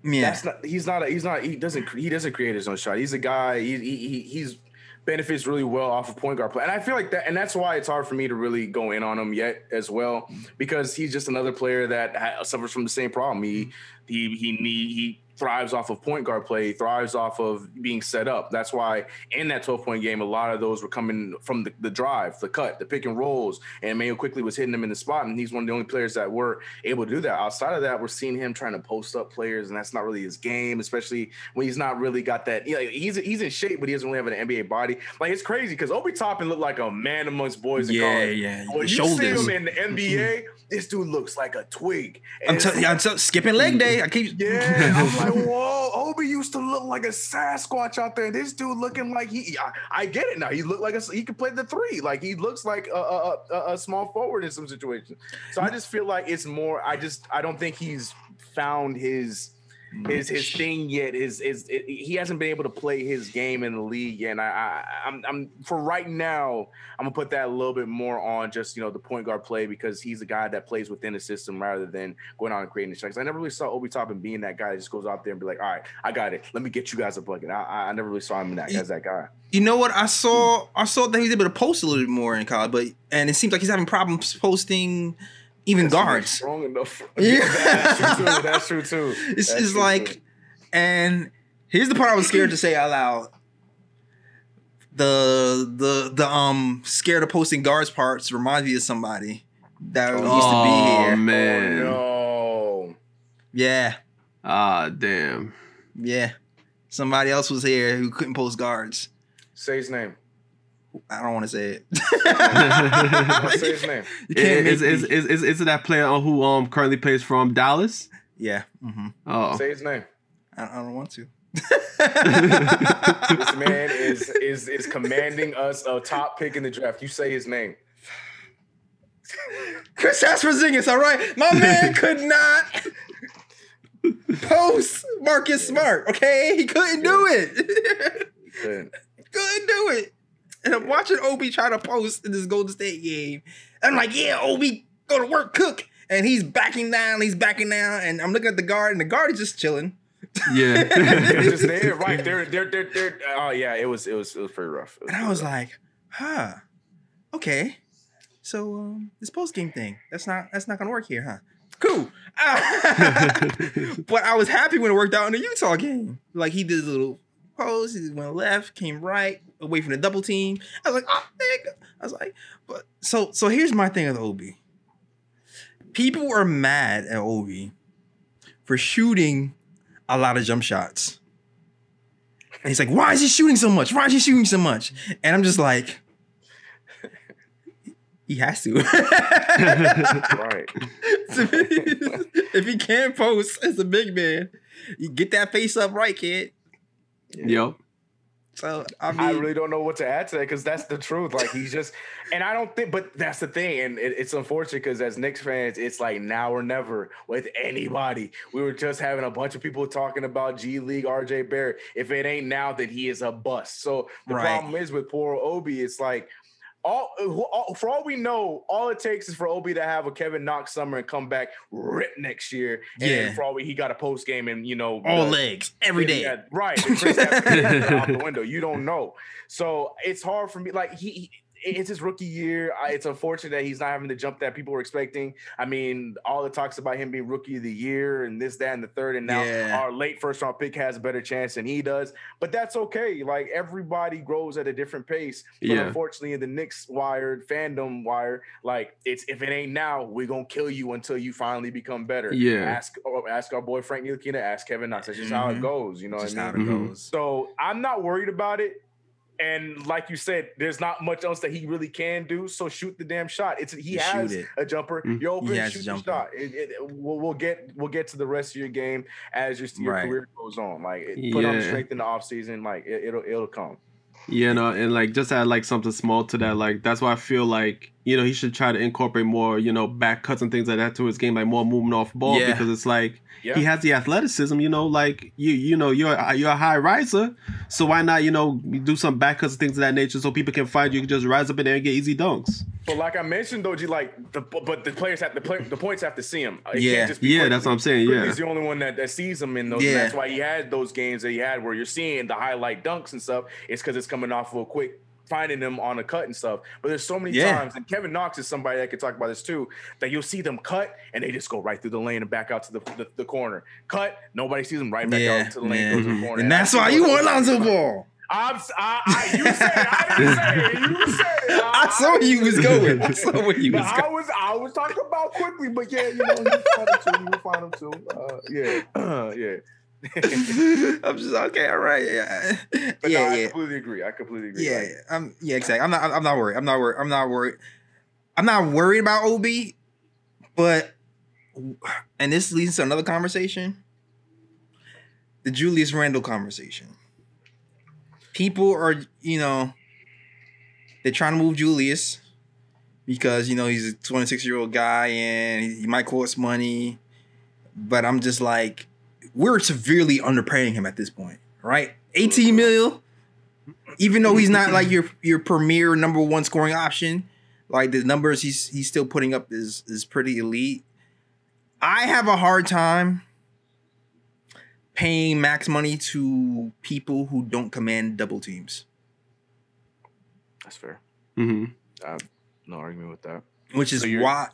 Speaker 2: Yeah.
Speaker 4: That's not. He's not. A, he's not. He doesn't. He doesn't create his own shot. He's a guy. He, he, he he's benefits really well off of point guard play, and I feel like that. And that's why it's hard for me to really go in on him yet as well, because he's just another player that ha- suffers from the same problem. He he he need he thrives off of point guard play, thrives off of being set up. That's why in that 12 point game, a lot of those were coming from the, the drive, the cut, the pick and rolls, and Mayo quickly was hitting them in the spot. And he's one of the only players that were able to do that. Outside of that, we're seeing him trying to post up players, and that's not really his game, especially when he's not really got that. You know, he's he's in shape, but he doesn't really have an NBA body. Like it's crazy because Obi Toppin looked like a man amongst boys in
Speaker 2: Yeah,
Speaker 4: college.
Speaker 2: yeah.
Speaker 4: When
Speaker 2: The
Speaker 4: you
Speaker 2: shoulders.
Speaker 4: see him in the NBA, this dude looks like a twig. And
Speaker 2: I'm, yeah, I'm tell- skipping leg day. I keep.
Speaker 4: yeah, I'm like, <laughs> whoa, Obi used to look like a Sasquatch out there. This dude looking like he, I, I get it now. He looked like a, he could play the three. Like he looks like a, a, a, a small forward in some situations. So I just feel like it's more. I just I don't think he's found his his his thing yet. His his it, he hasn't been able to play his game in the league yet. And I, I I'm I'm for right now. I'm gonna put that a little bit more on just you know the point guard play because he's a guy that plays within the system rather than going out and creating the shots. I never really saw Obi Toppin being that guy that just goes out there and be like, all right, I got it. Let me get you guys a bucket. I, I- I never really saw him in that as that guy.
Speaker 2: You know what? I saw. I saw that he's able to post a little bit more in college, but and it seems like he's having problems posting even guards.
Speaker 4: strong enough. <laughs>
Speaker 2: Yeah.
Speaker 4: that's true too. That's true too. <laughs>
Speaker 2: It's
Speaker 4: That's true,
Speaker 2: like,
Speaker 4: too.
Speaker 2: and here's the part I was scared to say out loud. The the the um scared of posting guards parts reminds me of somebody that used to
Speaker 3: Oh
Speaker 2: be here.
Speaker 3: man.
Speaker 4: Oh, no.
Speaker 2: Yeah,
Speaker 3: Ah damn.
Speaker 2: yeah. Somebody else was here who couldn't post guards.
Speaker 4: Say his name.
Speaker 2: I don't want to say it. <laughs>
Speaker 4: Say his name.
Speaker 2: You can't
Speaker 3: Is, is, is, is, is it that player who um currently plays from Dallas?
Speaker 2: yeah. hmm
Speaker 3: Oh,
Speaker 4: Say his name.
Speaker 2: I, I don't want to. <laughs>
Speaker 4: This man <laughs> is is is commanding us a top pick in the draft. You say his name. <sighs>
Speaker 2: Chris Porzingis, all right. My man could not post Marcus Smart. Okay, he couldn't do it.
Speaker 4: Good.
Speaker 2: couldn't do it. And I'm watching Obi try to post in this Golden State game. I'm like, yeah, Obi, go to work, cook. And he's backing down, he's backing down, and I'm looking at the guard, and the guard is just chilling.
Speaker 3: yeah. <laughs>
Speaker 4: They're just there, right? <laughs> They're they're they're they're. Oh yeah, it was it was it was pretty rough. It
Speaker 2: And I was
Speaker 4: rough.
Speaker 2: like, huh, okay. So um, this post game thing, that's not that's not gonna work here, huh? Cool. <laughs> but I was happy when it worked out in the Utah game. Like he did a little pose, he went left, came right, away from the double team. I was like, oh, nigga. I was like, but so so here's my thing with Obi. People are mad at Obi for shooting a lot of jump shots. And he's like, why is he shooting so much? Why is he shooting so much? And I'm just like, he has to. <laughs>
Speaker 4: right. <laughs>
Speaker 2: if he can't post as a big man, you get that face up right, kid.
Speaker 3: Yo.
Speaker 2: So I mean,
Speaker 4: I really don't know what to add to that because that's the truth. Like he's just, and I don't think, but that's the thing, and it, it's unfortunate because as Knicks fans, it's like now or never with anybody. We were just having a bunch of people talking about G League RJ Barrett. If it ain't now, then he is a bust. So the
Speaker 2: Right.
Speaker 4: problem is with poor Obi, it's like. All, all for all we know, all it takes is for Obi to have a Kevin Knox summer and come back rip next year. And
Speaker 2: Yeah.
Speaker 4: for all we, he got a post game and you know
Speaker 2: all legs every day.
Speaker 4: yeah, right. The Chris Stapleton <laughs> out the window. You don't know. So it's hard for me. Like he, he it's his rookie year. It's unfortunate that he's not having the jump that people were expecting. I mean, all the talks about him being rookie of the year and this, that, and the third, and now
Speaker 2: Yeah.
Speaker 4: our late first round pick has a better chance than he does. But that's okay. Like everybody grows at a different pace. But
Speaker 3: Yeah.
Speaker 4: unfortunately, in the Knicks wired fandom wire, like it's if it ain't now, we're gonna kill you until you finally become better.
Speaker 3: Yeah.
Speaker 4: Ask ask our boy Frank Ntilikina, ask Kevin Knox. That's just how it
Speaker 2: Mhm.
Speaker 4: goes. You know
Speaker 2: Just
Speaker 4: what I
Speaker 2: how
Speaker 4: mean?
Speaker 2: it
Speaker 3: Mhm.
Speaker 2: goes.
Speaker 4: So I'm not worried about it. And like you said, there's not much else that he really can do. So shoot the damn shot. It's he
Speaker 2: Just
Speaker 4: has
Speaker 2: it.
Speaker 4: a jumper.
Speaker 3: Mm.
Speaker 4: You're open.
Speaker 2: He has a
Speaker 4: shoot the shot. It, it, we'll, we'll get we'll get to the rest of your game as your, your
Speaker 2: Right.
Speaker 4: career goes on. Like it- put on strength in the off season. Like it, it'll it'll come.
Speaker 3: Yeah, no, and like just add like something small to that. Like that's why I feel like you know he should try to incorporate more you know back cuts and things like that to his game, like more movement off ball
Speaker 2: Yeah.
Speaker 3: because it's like
Speaker 4: Yeah.
Speaker 3: he has the athleticism. You know, like you you know you're a- you're a high riser, so why not you know do some back cuts and things of that nature so people can find you, you can just rise up in there and get easy dunks.
Speaker 4: But like I mentioned, though, G, like the but the players have the play, the points have to see him. It
Speaker 2: Yeah.
Speaker 4: can't just be
Speaker 3: Yeah,
Speaker 4: Quickley.
Speaker 3: that's what I'm saying.
Speaker 4: Quickley's
Speaker 3: Yeah,
Speaker 4: the only one that, that sees him in those.
Speaker 2: Yeah.
Speaker 4: And that's why he had those games that he had where you're seeing the highlight dunks and stuff. It's because it's coming off real quick finding them on a cut and stuff. But there's so many
Speaker 2: Yeah.
Speaker 4: times, and Kevin Knox is somebody that could talk about this too, that you'll see them cut and they just go right through the lane and back out to the the, the corner. Cut, nobody sees them right back
Speaker 2: Yeah,
Speaker 4: out to the lane,
Speaker 2: yeah.
Speaker 4: the corner.
Speaker 2: And that's why you want Lonzo Ball.
Speaker 4: I'm, I, I, you said it. I didn't say it. You said it.
Speaker 2: I saw where you was going. I saw where you was
Speaker 4: I was I was talking about Quickley, but yeah, you know, you find them too. You find them too. Uh, yeah, <clears throat> yeah. <laughs>
Speaker 2: I'm just okay. All right. Yeah.
Speaker 4: But
Speaker 2: yeah.
Speaker 4: no, I completely agree. I completely agree.
Speaker 2: Yeah,
Speaker 4: Like,
Speaker 2: yeah, I'm yeah, exactly. I'm not. I'm not worried. I'm not worried. I'm not worried. I'm not worried about Ob, but and this leads to another conversation. The Julius Randle conversation. People are, you know, they're trying to move Julius because you know he's a 26 year old guy and he might cost money. But I'm just like, we're severely underpaying him at this point, right? 18 mil even though he's not like <laughs> your your premier number one scoring option, like the numbers he's he's still putting up is is pretty elite. I have a hard time paying max money to people who don't command double teams,
Speaker 4: that's fair.
Speaker 3: Mm-hmm.
Speaker 4: No argument with that.
Speaker 2: which is
Speaker 4: So
Speaker 2: why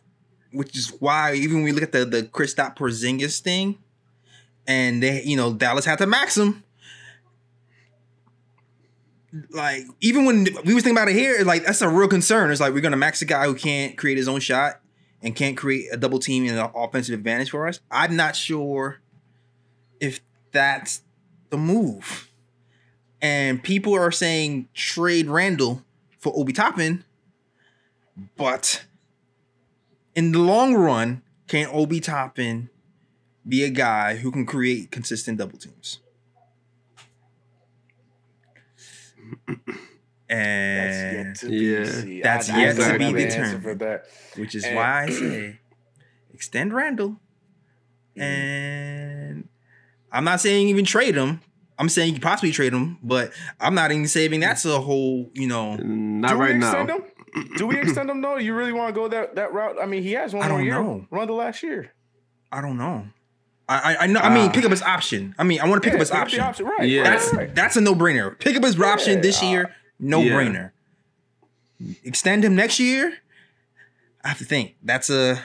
Speaker 2: which is why even when we look at the the Kristaps Porzingis thing, and they you know Dallas had to max him. Like even when we was thinking about it here, like that's a real concern. It's like we're gonna max a guy who can't create his own shot and can't create a double team and an offensive advantage for us. I'm not sure if that's the move. And people are saying trade Randle for Obi Toppin, but in the long run, can Obi Toppin be a guy who can create consistent double teams? And <clears throat>
Speaker 4: That's yet to be
Speaker 3: Yeah.
Speaker 4: seen.
Speaker 2: That's
Speaker 4: I- I
Speaker 3: yet
Speaker 4: don't
Speaker 3: to be
Speaker 2: determined. which is
Speaker 4: And-
Speaker 2: why I say extend Randle. Mm. And I'm not saying even trade him. I'm saying you could possibly trade him, but I'm not even saving that's a whole, you know.
Speaker 3: Not right now.
Speaker 4: him? Do we <clears throat> extend him? though? you really want to go that that route? I mean, he has one more year.
Speaker 2: know.
Speaker 4: Run the last year.
Speaker 2: I don't know. I I, I know. I mean,
Speaker 3: Ah.
Speaker 2: pick up his option. I mean, I want to pick up his
Speaker 4: pick the
Speaker 2: option.
Speaker 4: Right.
Speaker 3: Yeah.
Speaker 2: That's
Speaker 4: right.
Speaker 2: that's a no brainer. Pick up his option
Speaker 4: Yeah,
Speaker 2: this
Speaker 4: uh,
Speaker 2: year, no brainer. Extend him next year. I have to think. That's a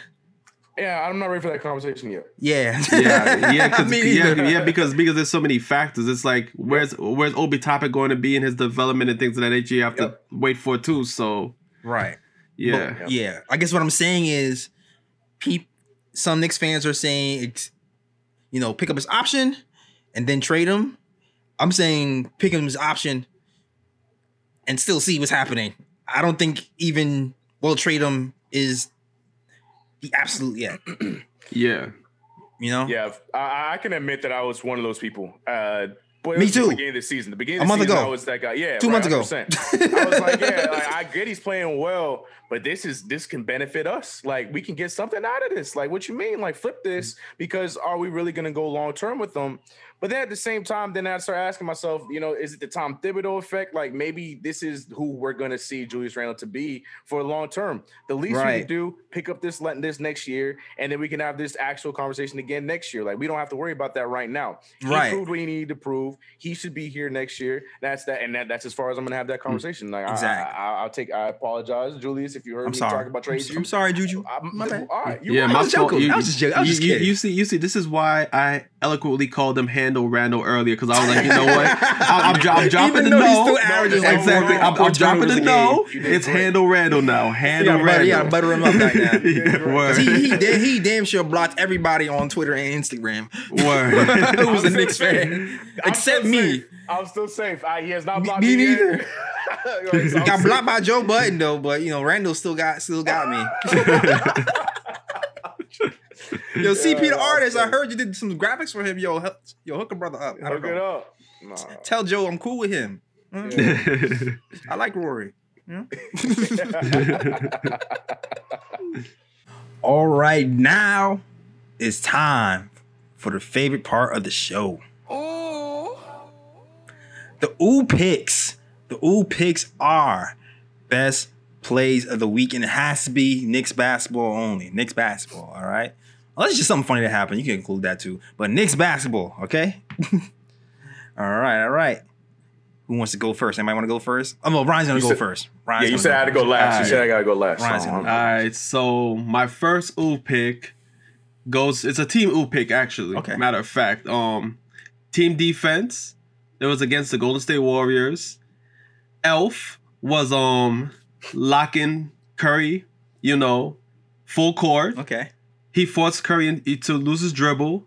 Speaker 4: Yeah, I'm not ready for that conversation yet.
Speaker 2: yeah. <laughs>
Speaker 3: yeah, yeah, 'cause- <laughs>
Speaker 2: Me
Speaker 3: yeah, yeah, because because there's so many factors. It's like where's where's Obi Toppin going to be in his development and things of that nature. You have to
Speaker 4: Yep.
Speaker 3: wait for too. So
Speaker 2: right.
Speaker 3: yeah,
Speaker 2: But, yeah. I guess what I'm saying is, peep. some Knicks fans are saying, ex- you know, pick up his option and then trade him. I'm saying pick up his option and still see what's happening. I don't think even well trade him is the absolute yet. <clears throat>
Speaker 3: yeah,
Speaker 2: You know.
Speaker 4: Yeah, I, I can admit that I was one of those people. Uh, boy,
Speaker 2: Me too.
Speaker 4: The beginning of the season. The beginning
Speaker 2: A
Speaker 4: of the
Speaker 2: month
Speaker 4: season,
Speaker 2: ago.
Speaker 4: I was that guy. Yeah,
Speaker 2: Two
Speaker 4: right,
Speaker 2: months ago.
Speaker 4: 100%. I was like, yeah, like, I get he's playing well, but this is this can benefit us. Like we can get something out of this. Like what you mean? Like flip this mm. because are we really going to go long term with them? But then at the same time, then I start asking myself, you know, is it the Tom Thibodeau effect? Like maybe this is who we're going to see Julius Randle to be for long term. The least we can do, pick up this letting this next year, and then we can have this actual conversation again next year. Like we don't have to worry about that right now. He
Speaker 2: Right.
Speaker 4: proved what he needed to prove. He should be here next year. That's that, and that, that's as far as I'm gonna have that mm, conversation. Like
Speaker 2: Exactly.
Speaker 4: I, I, I'll take. I apologize, Julius, if you heard
Speaker 2: I'm
Speaker 4: me
Speaker 2: sorry.
Speaker 4: talk about
Speaker 2: I'm,
Speaker 4: trade
Speaker 2: s-
Speaker 4: you.
Speaker 2: I'm sorry, Juju.
Speaker 4: I'm-
Speaker 2: My bad.
Speaker 4: All right, you
Speaker 3: yeah.
Speaker 4: right.
Speaker 3: My
Speaker 2: was joking.
Speaker 3: fault. You,
Speaker 2: I was just joking. I was
Speaker 3: you-
Speaker 2: just kidding.
Speaker 3: you see, you see, this is why I eloquently called him Handle Randle earlier because I was like, you know what, I'm, I'm, <laughs> I'm dropping
Speaker 2: Even
Speaker 3: the
Speaker 2: though he's
Speaker 3: no.
Speaker 2: still averaging like
Speaker 3: exactly,
Speaker 2: four-
Speaker 3: I'm,
Speaker 2: four
Speaker 3: I'm dropping the no.
Speaker 2: game.
Speaker 4: You did
Speaker 3: It's. Handle Randle now. Handle
Speaker 2: gotta, butter,
Speaker 3: Randle.
Speaker 2: you gotta butter him up right now. <laughs>
Speaker 3: yeah, word.
Speaker 2: he, he, da- he damn sure blocked everybody on Twitter and Instagram
Speaker 3: word. <laughs>
Speaker 2: who was a
Speaker 4: I'm
Speaker 2: Knicks fan.
Speaker 4: I'm
Speaker 2: except me.
Speaker 4: safe. I'm still safe. I, he has not blocked
Speaker 2: me
Speaker 4: me,
Speaker 2: neither.
Speaker 4: Like,
Speaker 2: Got blocked by Joe Button though, but you know Randle still got still got me. Yo, CP the artist, I heard you did some graphics for him. Yo, help, yo, hook a brother up. I
Speaker 4: Hook it up. Nah.
Speaker 2: Tell Joe I'm cool with him. Huh?
Speaker 4: Yeah. Mm. <laughs>
Speaker 2: I like Rory. you know? <laughs> All right, now it's time for the favorite part of the show. Oh. The Ooh picks. The Ooh picks are best plays of the week, and it has to be Knicks basketball only. Knicks basketball, all right? Unless it's just something funny that happened, you can include that too. But Knicks basketball, okay? <laughs> all right, all right. Who wants to go first? Anybody want to go first? Oh no, Ryan's gonna
Speaker 4: You
Speaker 2: go
Speaker 4: said-
Speaker 2: first.
Speaker 4: Yeah,
Speaker 2: Ryan's
Speaker 4: you
Speaker 2: gonna
Speaker 4: said I had to go
Speaker 2: first.
Speaker 4: last. You
Speaker 3: Alright.
Speaker 4: said I gotta go last.
Speaker 2: Ryan's
Speaker 4: so,
Speaker 2: gonna go.
Speaker 3: All right, so my first ooh pick goes. It's a team ooh pick actually.
Speaker 2: Okay.
Speaker 3: Matter of fact, um, team defense. It was against the Golden State Warriors. Elf was um locking Curry. You know, full court.
Speaker 2: Okay.
Speaker 3: He forced Curry in- to lose his dribble.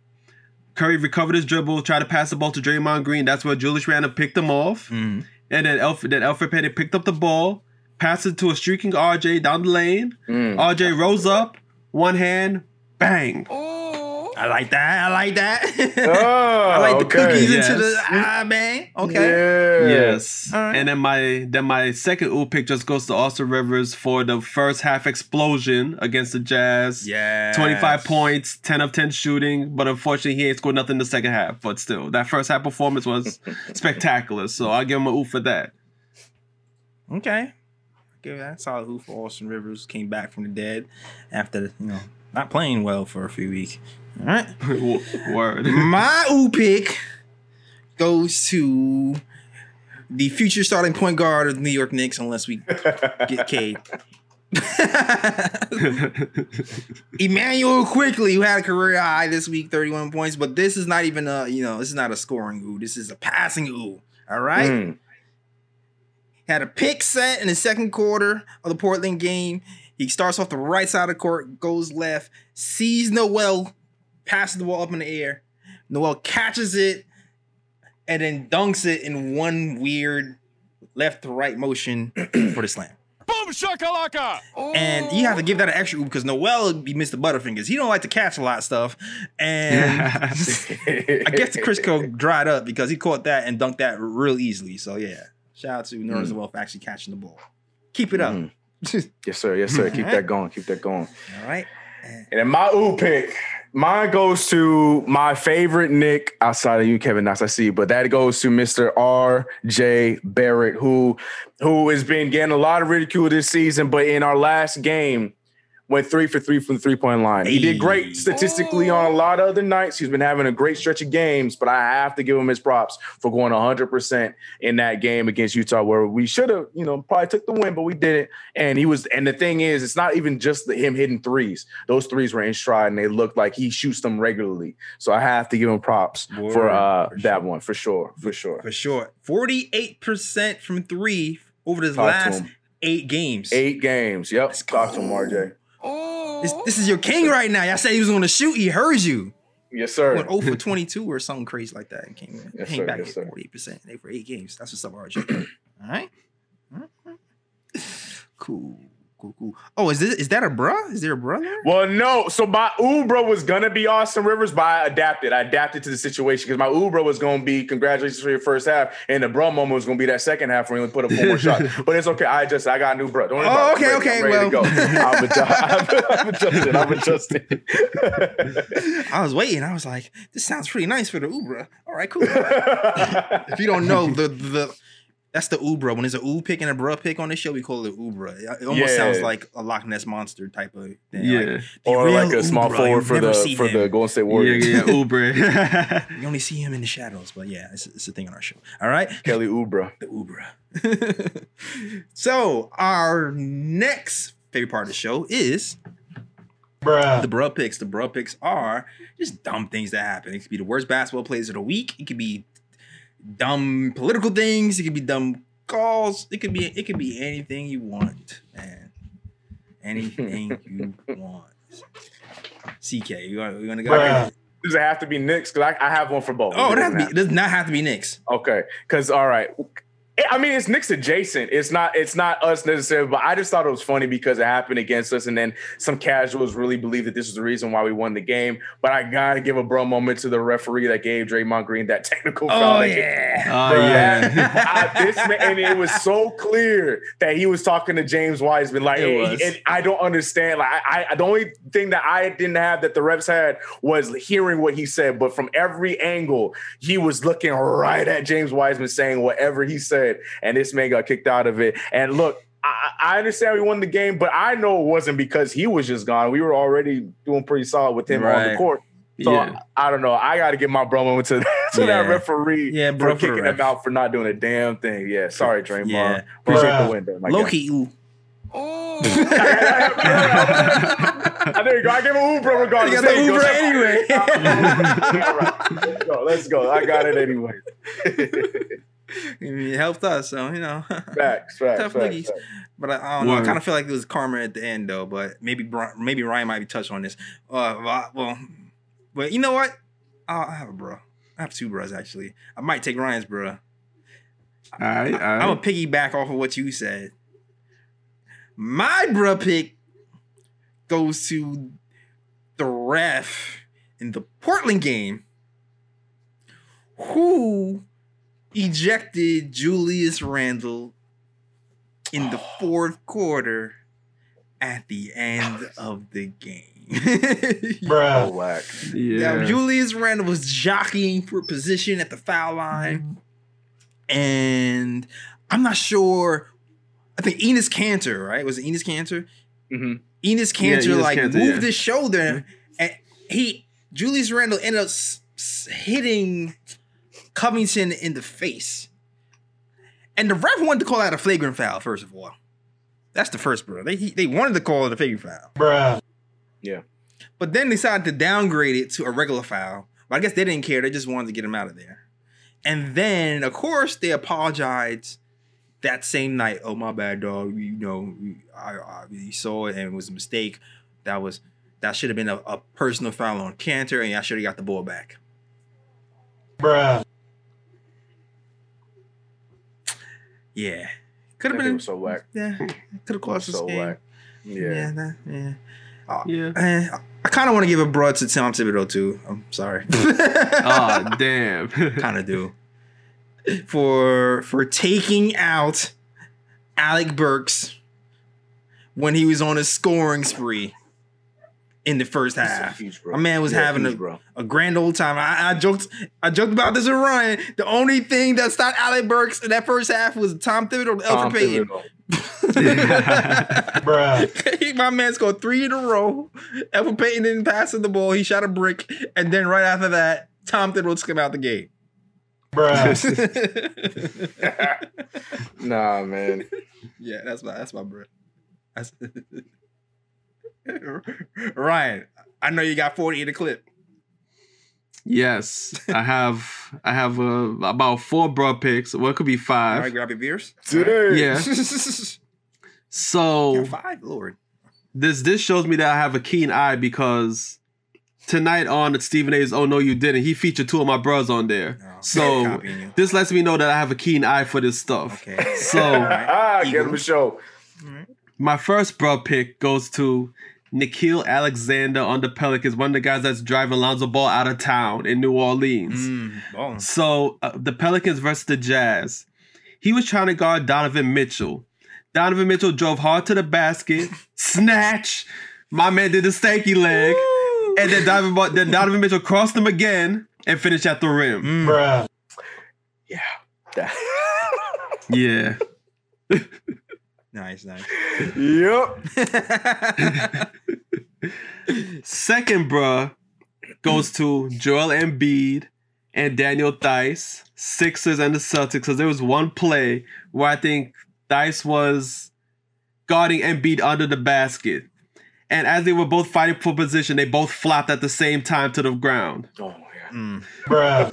Speaker 3: Curry recovered his dribble, tried to pass the ball to Draymond Green. That's where Julius Randle picked him off.
Speaker 2: Mhm.
Speaker 3: And then Elfrid, then Elfrid Payton picked up the ball, passed it to a streaking RJ down the lane.
Speaker 4: mm.
Speaker 3: RJ rose up, one hand, bang.
Speaker 2: I like that. I like that. <laughs>
Speaker 4: Oh,
Speaker 2: I like the
Speaker 4: okay.
Speaker 2: cookies
Speaker 3: Yes.
Speaker 2: into the ah man. Okay.
Speaker 4: Yeah.
Speaker 3: Yes.
Speaker 2: All right.
Speaker 3: And then my then my second ooh pick just goes to Austin Rivers for the first half explosion against the Jazz.
Speaker 2: Yeah.
Speaker 3: 25 points, 10 of 10 shooting, but unfortunately he ain't scored nothing in the second half. But still, that first half performance was <laughs> spectacular. So I'll give him a ooh for that.
Speaker 2: Okay. I give that solid hoop for Austin Rivers. Came back from the dead after the, you know not playing well for a few weeks. All right. <laughs>
Speaker 3: Word. <laughs>
Speaker 2: My ooh pick goes to the future starting point guard of the New York Knicks, unless we get Cade. <laughs> Immanuel Quickley, who had a career high this week, 31 points, but this is not even a, you know, this is not a scoring ooh. This is a passing ooh. All right.
Speaker 4: Mm.
Speaker 2: Had a pick set in the second quarter of the Portland game. He starts off the right side of the court, goes left, sees Noel, passes the ball up in the air. Noel catches it and then dunks it in one weird left to right motion <clears throat> for the slam.
Speaker 1: Boom shakalaka!
Speaker 2: And you have to give that an extra ooh because Noel be Mr. Butterfingers. He don't like to catch a lot of stuff. And <laughs> I guess the Crisco dried up because he caught that and dunked that real easily. So yeah, shout out to Nerlens Noel for actually catching the ball. Keep it up.
Speaker 4: Mhm. <laughs> yes, sir. Yes, sir. Keep that going. Keep that going.
Speaker 2: All right.
Speaker 4: And then my ooh pick, mine goes to my favorite Nick outside of you, Kevin Knox. I see, but that goes to Mr. R.J. Barrett, who who has been getting a lot of ridicule this season, but in our last game. Went three for three from the three point line. He did great statistically on a lot of other nights. He's been having a great stretch of games, but I have to give him his props for going 100% in that game against Utah, where we should have, you know, probably took the win, but we didn't. And he was, and the thing is, it's not even just the, him hitting threes. Those threes were in stride and they looked like he shoots them regularly. So I have to give him props for uh
Speaker 2: for
Speaker 4: that
Speaker 2: sure.
Speaker 4: one for sure, for sure.
Speaker 2: For sure. 48% from three over this
Speaker 4: Talk
Speaker 2: last eight games.
Speaker 4: Eight games. Yep. Talk to him. RJ.
Speaker 2: This, this is your king right now. Y'all said he was going to shoot. He heard you.
Speaker 4: Yes, sir.
Speaker 2: Went 0 for 22 or something crazy like that. And came,
Speaker 4: Yes,
Speaker 2: came
Speaker 4: sir.
Speaker 2: back
Speaker 4: Yes,
Speaker 2: at
Speaker 4: sir.
Speaker 2: 48% They for eight games. That's what's up, RJ. <clears throat> All right. Cool. Cool, cool. Oh, is this is that a bruh? Is there a brother?
Speaker 4: Well, no. So my Ubra was gonna be Austin Rivers, but I adapted. I adapted to the situation because my Ubra was gonna be congratulations for your first half, and the bro moment was gonna be that second half where he only put up four more shots. <laughs> But it's okay. I just I got a new bro. Don't worry
Speaker 2: Oh,
Speaker 4: it. I'm
Speaker 2: okay.
Speaker 4: I'm
Speaker 2: okay,
Speaker 4: ready to go. I'm, adju- <laughs> I'm, adjusting. I'm adjusting.
Speaker 2: I was waiting. I was like, this sounds pretty nice for the Ubra. All right, cool. <laughs> if you don't know, the the that's the Ubra. When there's a U pick and a bruh pick on this show, we call it Ubra. It almost
Speaker 4: Yeah.
Speaker 2: sounds like a Loch Ness monster type of thing.
Speaker 3: Yeah.
Speaker 2: Like,
Speaker 4: or like a small
Speaker 2: Ubra,
Speaker 4: forward for the
Speaker 2: see
Speaker 4: for
Speaker 2: him.
Speaker 4: the Golden State
Speaker 3: Yeah,
Speaker 4: Warriors.
Speaker 3: yeah, <laughs> Uber. <laughs>
Speaker 2: You only see him in the shadows, but yeah, it's, it's a thing on our show. All right,
Speaker 4: Kelly Ubra. <laughs>
Speaker 2: the Ubra. so our next favorite part of the show is the bruh picks. The bruh picks are just dumb things that happen. It could be the worst basketball plays of the week. It could be dumb political things. It could be dumb calls. It could be it could be anything you want, man. Anything <laughs> you want. CK, you want to go?
Speaker 4: Does it have to be Knicks? Because I, I have one for both.
Speaker 2: Oh, it,
Speaker 4: doesn't
Speaker 2: has to be,
Speaker 4: have-
Speaker 2: it does not have to be Knicks.
Speaker 4: Okay, because all right, I mean it's Knicks adjacent. It's not it's not us necessarily, but I just thought it was funny because it happened against us, and then some casuals really believe that this is the reason why we won the game. But I gotta give a bro moment to the referee that gave Draymond Green that technical foul.
Speaker 2: Oh yeah.
Speaker 3: Oh,
Speaker 4: Bruh,
Speaker 3: yeah. <laughs>
Speaker 4: I, this man, and it was so clear that he was talking to James Wiseman. Like,
Speaker 2: It
Speaker 4: and-
Speaker 2: was.
Speaker 4: and I don't understand. Like, I, I the only thing that I didn't have that the refs had was hearing what he said. But from every angle, he was looking right at James Wiseman, saying whatever he said, and this man got kicked out of it. And look. I, I understand we won the game, but I know it wasn't because he was just gone. We were already doing pretty solid with him on the court. So
Speaker 3: Yeah.
Speaker 4: I, I don't know. I got to get my bro moment to <laughs> to that referee
Speaker 2: Yeah, bro,
Speaker 4: for
Speaker 2: for
Speaker 4: kicking
Speaker 2: ref.
Speaker 4: him out for not doing a damn thing. Yeah, sorry, Draymond.
Speaker 2: Yeah.
Speaker 4: Appreciate
Speaker 1: Bruh.
Speaker 4: the window. my
Speaker 2: Low
Speaker 4: guy.
Speaker 2: key, ooh.
Speaker 4: Ah, <laughs> there you go. I gave a Uber regardless.
Speaker 2: You got the
Speaker 4: There you go.
Speaker 2: Uber anyway. <laughs>
Speaker 4: All right. Let's go. Let's go. I got it anyway.
Speaker 2: I mean, it helped us, so you know.
Speaker 4: Facts, <laughs> facts,
Speaker 2: Tough
Speaker 4: facts,
Speaker 2: niggas.
Speaker 4: facts.
Speaker 2: But I, I don't know. I kind of feel like it was karma at the end, though. But maybe maybe Ryan might be touched on this. Uh, well, well, but you know what? I'll, have a bro. I have two bros actually. I might take Ryan's bro.
Speaker 3: All right, all
Speaker 2: I'm
Speaker 3: right.
Speaker 2: gonna piggyback off of what you said. My bro pick goes to the ref in the Portland game, who ejected Julius Randle in the fourth quarter at the end of the game.
Speaker 4: Oh, <laughs>
Speaker 1: Bruh.
Speaker 4: whack.
Speaker 3: yeah.
Speaker 2: Now, Julius Randle was jockeying for position at the foul line. And I'm not sure. I think Enes Kanter, right? Was it Enes Kanter?
Speaker 4: Mhm.
Speaker 2: Enes Kanter
Speaker 3: Enes
Speaker 2: like
Speaker 3: Kanter,
Speaker 2: moved
Speaker 3: yeah.
Speaker 2: his shoulder and he Julius Randle ended up s- s- hitting Covington in the face. And the ref wanted to call out a flagrant foul, first of all. That's the first, bro. They they wanted to call it a flagrant foul.
Speaker 1: Bruh. Yeah.
Speaker 2: But then they decided to downgrade it to a regular foul. But I guess they didn't care. They just wanted to get him out of there. And then, of course, they apologized that same night. Oh, my bad, dog. You know, I, I you saw it and it was a mistake. That was that should have been a, a personal foul on Kanter, and I should have got the ball back.
Speaker 1: Bruh.
Speaker 2: Yeah, could have
Speaker 4: That
Speaker 2: been
Speaker 4: was so whack. <laughs>
Speaker 2: Yeah, could have cost us
Speaker 4: So
Speaker 2: game.
Speaker 4: whack.
Speaker 2: Yeah,
Speaker 4: Yeah.
Speaker 2: that, yeah. Uh,
Speaker 3: Yeah.
Speaker 2: eh, I kind of want to give a broad to Tom Thibodeau too. I'm sorry. <laughs>
Speaker 3: Oh damn. <laughs>
Speaker 2: kind of do for for taking out Alec Burks when he was on a scoring spree in the first half.
Speaker 4: Huge, bro.
Speaker 2: My man was
Speaker 4: Yeah,
Speaker 2: having
Speaker 4: huge,
Speaker 2: a,
Speaker 4: bro.
Speaker 2: a grand old time. I, I joked I joked about this with Ryan. The only thing that stopped Alec Burks in that first half was Tom Thibodeau and
Speaker 4: Tom
Speaker 2: Elfrid Payton. <laughs> <laughs>
Speaker 1: Bruh.
Speaker 2: My man scored three in a row. Elfrid Payton didn't pass the ball. He shot a brick, and then right after that, Tom Thibodeau took him out the game.
Speaker 1: Bruh. <laughs>
Speaker 4: Nah, man.
Speaker 2: Yeah, that's my that's my bro. That's Ryan, I know you got 40 in the clip.
Speaker 3: yes, I have. I have uh, about four broad picks. Well, it could be five.
Speaker 2: right, grab your beers.
Speaker 4: Today.
Speaker 3: Yeah. <laughs> So
Speaker 2: You're five, Lord.
Speaker 3: this this shows me that I have a keen eye because tonight on Stephen A's Oh No You Didn't, he featured two of my bros on there.
Speaker 2: Oh,
Speaker 3: So this lets me know that I have a keen eye for this stuff.
Speaker 2: Okay.
Speaker 3: So <laughs>
Speaker 4: ah, get him a
Speaker 2: Eagles.
Speaker 4: show.
Speaker 3: my first bro pick goes to Nickeil Alexander on the Pelicans, one of the guys that's driving Lonzo Ball out of town in New Orleans.
Speaker 2: Mm, ballin'.
Speaker 3: So uh, the Pelicans versus the Jazz. He was trying to guard Donovan Mitchell. Donovan Mitchell drove hard to the basket, <laughs> snatch. My man did the stanky leg, and then Donovan, Bo- then Donovan Mitchell crossed him again and finished at the rim.
Speaker 2: Mm.
Speaker 1: Bruh.
Speaker 3: Yeah. <laughs>
Speaker 2: yeah, <laughs> Nice, nice.
Speaker 4: yep.
Speaker 3: Second bruh goes to Joel Embiid and Daniel Theis, Sixers and the Celtics, because there was one play where I think Theis was guarding Embiid under the basket. And as they were both fighting for position, they both flopped at the same time to the ground.
Speaker 4: Oh.
Speaker 2: Mm.
Speaker 1: Bruh.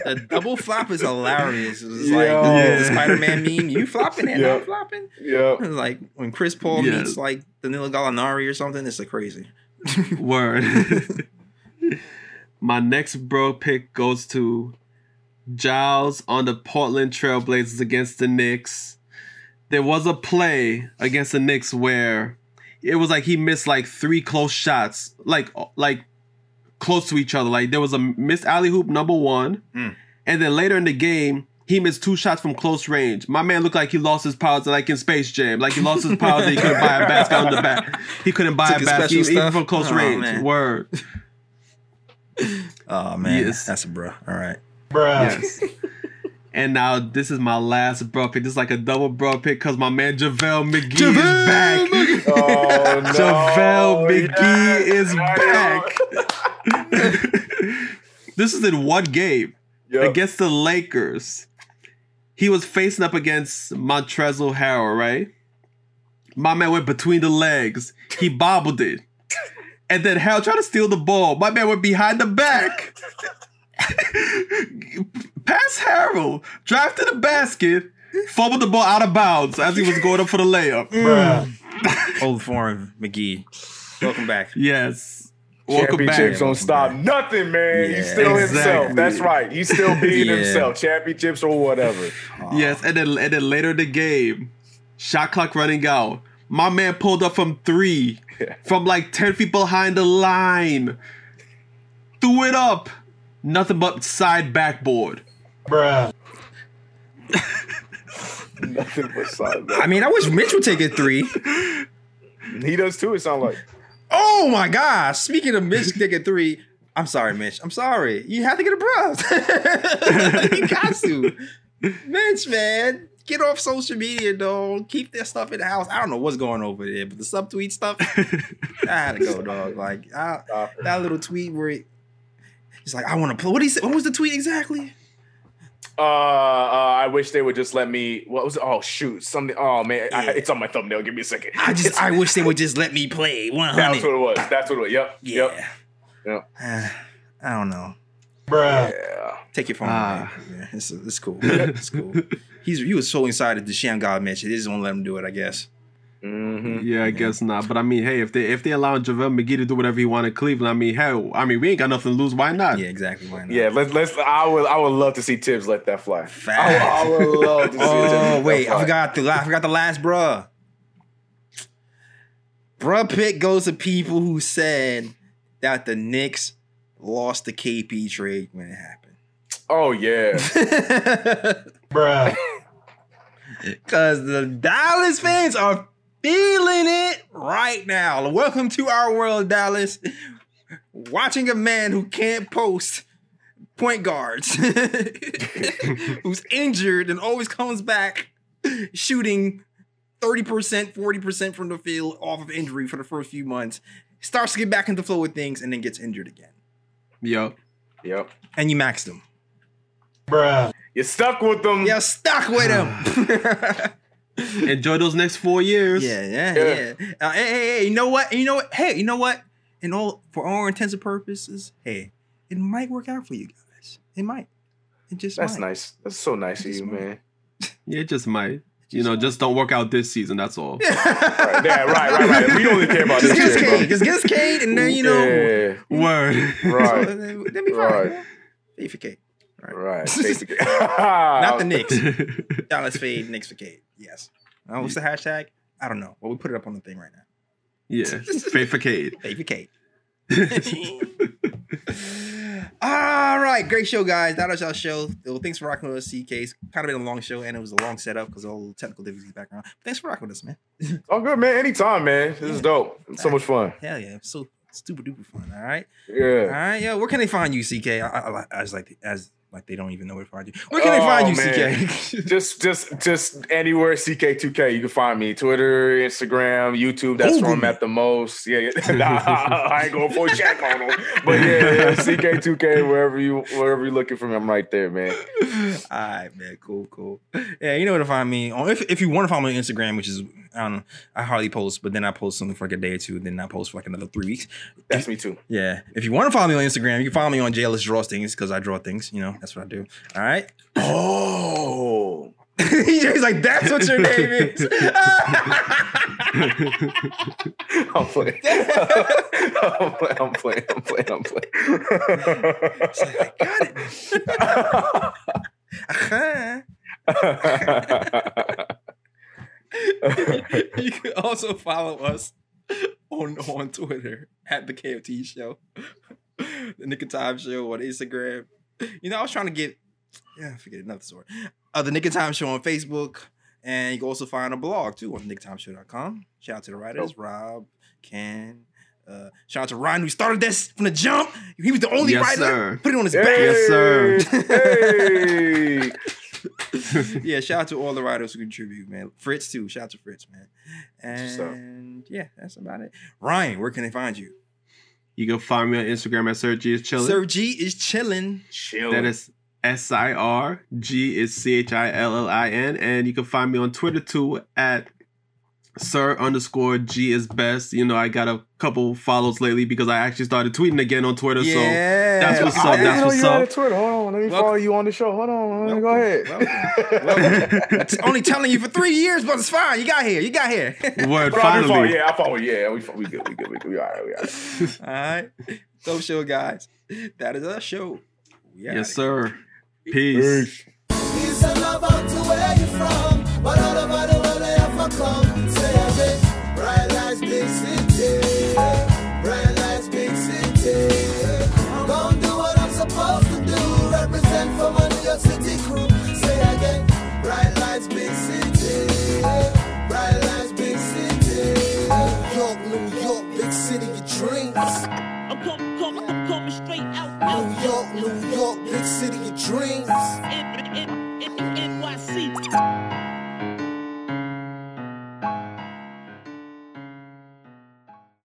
Speaker 1: <laughs>
Speaker 2: A double flop is hilarious. It was like
Speaker 3: Yeah.
Speaker 2: the Spider-Man meme. You flopping and
Speaker 4: Yeah.
Speaker 2: I'm flopping.
Speaker 4: Yeah.
Speaker 2: It's like when Chris Paul
Speaker 3: Yeah.
Speaker 2: meets like Danilo Gallinari or something. It's like crazy. <laughs> <laughs>
Speaker 3: Word. My next bro pick goes to Giles on the Portland Trailblazers against the Knicks. There was a play against the Knicks where it was like he missed like three close shots, like like close to each other. Like there was a missed alley hoop number one,
Speaker 2: Mm.
Speaker 3: and then later in the game he missed two shots from close range. My man looked like he lost his powers like in Space Jam, like he lost his powers and he couldn't buy a basket on the back. He couldn't buy
Speaker 2: Took
Speaker 3: a
Speaker 2: his
Speaker 3: basket even, even from close
Speaker 2: Oh,
Speaker 3: range.
Speaker 2: man.
Speaker 3: Word. <laughs>
Speaker 2: Oh man,
Speaker 3: Yes.
Speaker 2: that's a bro. All right.
Speaker 1: Bruh.
Speaker 3: Yes. and now this is my last bro pick. This is like a double bro pick because my man JaVale McGee is back.
Speaker 4: Oh <laughs> no.
Speaker 3: JaVale McGee
Speaker 4: Yes.
Speaker 3: is
Speaker 4: I
Speaker 3: back. <laughs> This is in one game
Speaker 4: Yup.
Speaker 3: against the Lakers. He was facing up against Montrezl Harrell, right? My man went between the legs. He bobbled it. And then Harrell tried to steal the ball. My man went behind the back. <laughs> Pass Harrell. Drive to the basket. Fumbled the ball out of bounds as he was going up for the layup.
Speaker 1: Bruh. <laughs>
Speaker 2: Old form McGee. Welcome back.
Speaker 3: Yes. Welcome back.
Speaker 4: Championships don't
Speaker 2: Welcome
Speaker 4: stop
Speaker 2: back.
Speaker 4: nothing, man.
Speaker 2: Yeah,
Speaker 4: He's still himself. That's right. He's still <laughs> being
Speaker 2: Yeah.
Speaker 4: himself. Championships or whatever. <laughs>
Speaker 3: Yes, and then and then later in the game, shot clock running out. My man pulled up from three,
Speaker 4: Yeah. <laughs>
Speaker 3: from like ten feet behind the line, threw it up, nothing but side backboard.
Speaker 1: Bruh.
Speaker 4: Nothing but side. backboard.
Speaker 2: I mean, I wish Mitch would take a three.
Speaker 4: He does too. It sounds like.
Speaker 2: Oh my gosh. Speaking of Mitch taking three, I'm sorry, Mitch. I'm sorry. You have to get a bruh. <laughs> you got to. Mitch, man. Get off social media, dog. Keep that stuff in the house. I don't know what's going over there, but the subtweet stuff, I had to go, dog. Like I, that little tweet where he, he's like, I want to play. What he say? What was the tweet exactly?
Speaker 4: Uh, uh, I wish they would just let me. What was it? Oh shoot, something. Oh man, I, it's on my thumbnail. Give me a second.
Speaker 2: I just,
Speaker 4: It's-
Speaker 2: I wish they would just let me play
Speaker 4: That's what it was. That's what it was. Yep.
Speaker 2: Yeah.
Speaker 4: Yep. <sighs>
Speaker 2: I don't know.
Speaker 1: Bruh.
Speaker 4: Yeah.
Speaker 2: Take your phone.
Speaker 3: Ah.
Speaker 2: away. Yeah, it's, it's cool. It's cool. <laughs> He's he was so excited the Sham God Mitch. They just won't let him do it. I guess.
Speaker 4: Mm-hmm.
Speaker 3: Yeah, I guess not. But I mean, hey, if they if they allow JaVale McGee to do whatever he want in Cleveland, I mean, hell, I mean, we ain't got nothing to lose. Why not?
Speaker 2: Yeah, exactly. Why not?
Speaker 4: Yeah. Let's let's. I would I would love to see Thibs let that fly. I, would- I would love to <laughs> see. Thibs
Speaker 2: Oh
Speaker 4: let
Speaker 2: wait,
Speaker 4: that
Speaker 2: I forgot the I forgot the last bruh. Bruh pick goes to people who said that the Knicks lost the KP trade when it happened.
Speaker 4: Oh yeah. <laughs>
Speaker 1: Bruh. <laughs>
Speaker 2: Cause the Dallas fans are feeling it right now. Welcome to our world, Dallas. Watching a man who can't post point guards, <laughs> who's injured and always comes back shooting 30%, 40% from the field off of injury for the first few months, starts to get back into flow with things and then gets injured again.
Speaker 3: Yo,
Speaker 4: yep.
Speaker 2: And you maxed him.
Speaker 1: Bruh.
Speaker 4: You're stuck with them.
Speaker 2: You're stuck with him. <sighs> <laughs>
Speaker 3: enjoy those next four years.
Speaker 2: Yeah, yeah,
Speaker 4: Yeah.
Speaker 2: yeah. Uh, hey, hey, hey, you know what? You know what? Hey, you know what? In all for all intents and purposes, hey, it might work out for you guys. It might. It just
Speaker 4: That's
Speaker 2: might.
Speaker 4: nice. That's so nice of you,
Speaker 2: might.
Speaker 4: man.
Speaker 3: Yeah, it just might. You know, just don't work out this season. That's all. <laughs>
Speaker 4: Right, yeah, right, right, right. We only care about
Speaker 2: Just
Speaker 4: this
Speaker 2: get us
Speaker 4: shit,
Speaker 2: Cade. Just get us Cade, and then you know,
Speaker 4: Yeah,
Speaker 3: Word.
Speaker 4: right,
Speaker 2: then then be fine.
Speaker 4: Right.
Speaker 2: man. Fade for Cade.
Speaker 4: Right. Basically. <laughs>
Speaker 2: Not the <laughs> Knicks. <laughs> Dallas fade, Knicks for Cade. Yes. Uh, what's the hashtag? I don't know. Well, we put it up on the thing right now.
Speaker 3: yeah, fade for Cade.
Speaker 2: Fade for Cade. All right, great show, guys. That was our show. Well, thanks for rocking with us, CK. It's kind of been a long show, and it was a long setup because all the technical difficulties background. Thanks for rocking with us, man.
Speaker 4: Oh, good, man. Anytime, man. This is dope. It's so much fun.
Speaker 2: Hell yeah, so super duper fun. All right,
Speaker 4: Yeah.
Speaker 2: All right. yo. Where can they find you, CK? I, I, I, as like as like they don't even know where to find you. Where can they
Speaker 4: Oh,
Speaker 2: find you,
Speaker 4: man.
Speaker 2: CK?
Speaker 4: Just, just, just anywhere CK2K. You can find me Twitter, Instagram, YouTube. That's
Speaker 2: Google
Speaker 4: where I'm at the most. Yeah, yeah. <laughs> Nah, I ain't going for a check on them. But yeah, yeah, CK2K. Wherever you, wherever you're looking for me, I'm right there, man.
Speaker 2: All right, man. Cool, cool. Yeah, you know where to find me. If if you want to follow me on Instagram, which is I don't know, I hardly post, but then I post something for like a day or two, then I post for like another three weeks.
Speaker 4: That's me too.
Speaker 2: Yeah. If you want to follow me on Instagram, you can follow me on JLS Draws Things because I draw things. You know, that's what I do. All right.
Speaker 4: Oh. <laughs>
Speaker 2: He's like, that's what your name is. <laughs> <laughs>
Speaker 4: I'm playing. I'm playing. I'm playing. I'm playing. I'm playing.
Speaker 2: He's like, I got it. Uh-huh. <laughs> you can also follow us on on Twitter at the KFT Show, the Nick of Time Show on Instagram. You know, I was trying to get yeah, forget another story. Uh, the Nick of Time Show on Facebook, and you can also find a blog too on nicktimeshow.com. Shout out to the writers, Rob, Ken. Uh, shout out to Ryan who started this from the jump. He was the only
Speaker 3: Yes,
Speaker 2: writer.
Speaker 3: sir.
Speaker 2: Put it on his <laughs>
Speaker 4: Hey,
Speaker 2: back.
Speaker 3: Yes, sir.
Speaker 4: Hey. <laughs>
Speaker 2: yeah, shout out to all the writers who contribute, man. Fritz too. Shout out to Fritz, man.
Speaker 4: That's what's up.
Speaker 2: And yeah, that's about it. Ryan, where can they find you?
Speaker 3: You can find me on Instagram at Sir G is chilling.
Speaker 2: Sir G is chilling.
Speaker 4: Chill.
Speaker 3: That is S I R G is C H I L L I N, and you can find me on Twitter too at Sir underscore G is best. You know, I got a couple follows lately because I actually started tweeting again on Twitter. So that's what's up,
Speaker 4: didn't
Speaker 3: that's what's up.
Speaker 4: a Twitter. Hold on, let me
Speaker 2: Welcome.
Speaker 4: follow you on the show. Hold on, let me go
Speaker 2: Welcome.
Speaker 4: ahead.
Speaker 2: It's <laughs> only telling you for three years, but it's fine. You got here. You got here.
Speaker 3: Word,
Speaker 4: But I do follow,
Speaker 3: finally.
Speaker 4: yeah, I follow. Yeah, we we good, we good, we good. We all right, we all right. <laughs>
Speaker 2: All right. Dope show, guys. That is our show. We
Speaker 3: Yes,
Speaker 2: outta here.
Speaker 3: sir. Peace.
Speaker 4: Peace.
Speaker 5: He's a city of dreams.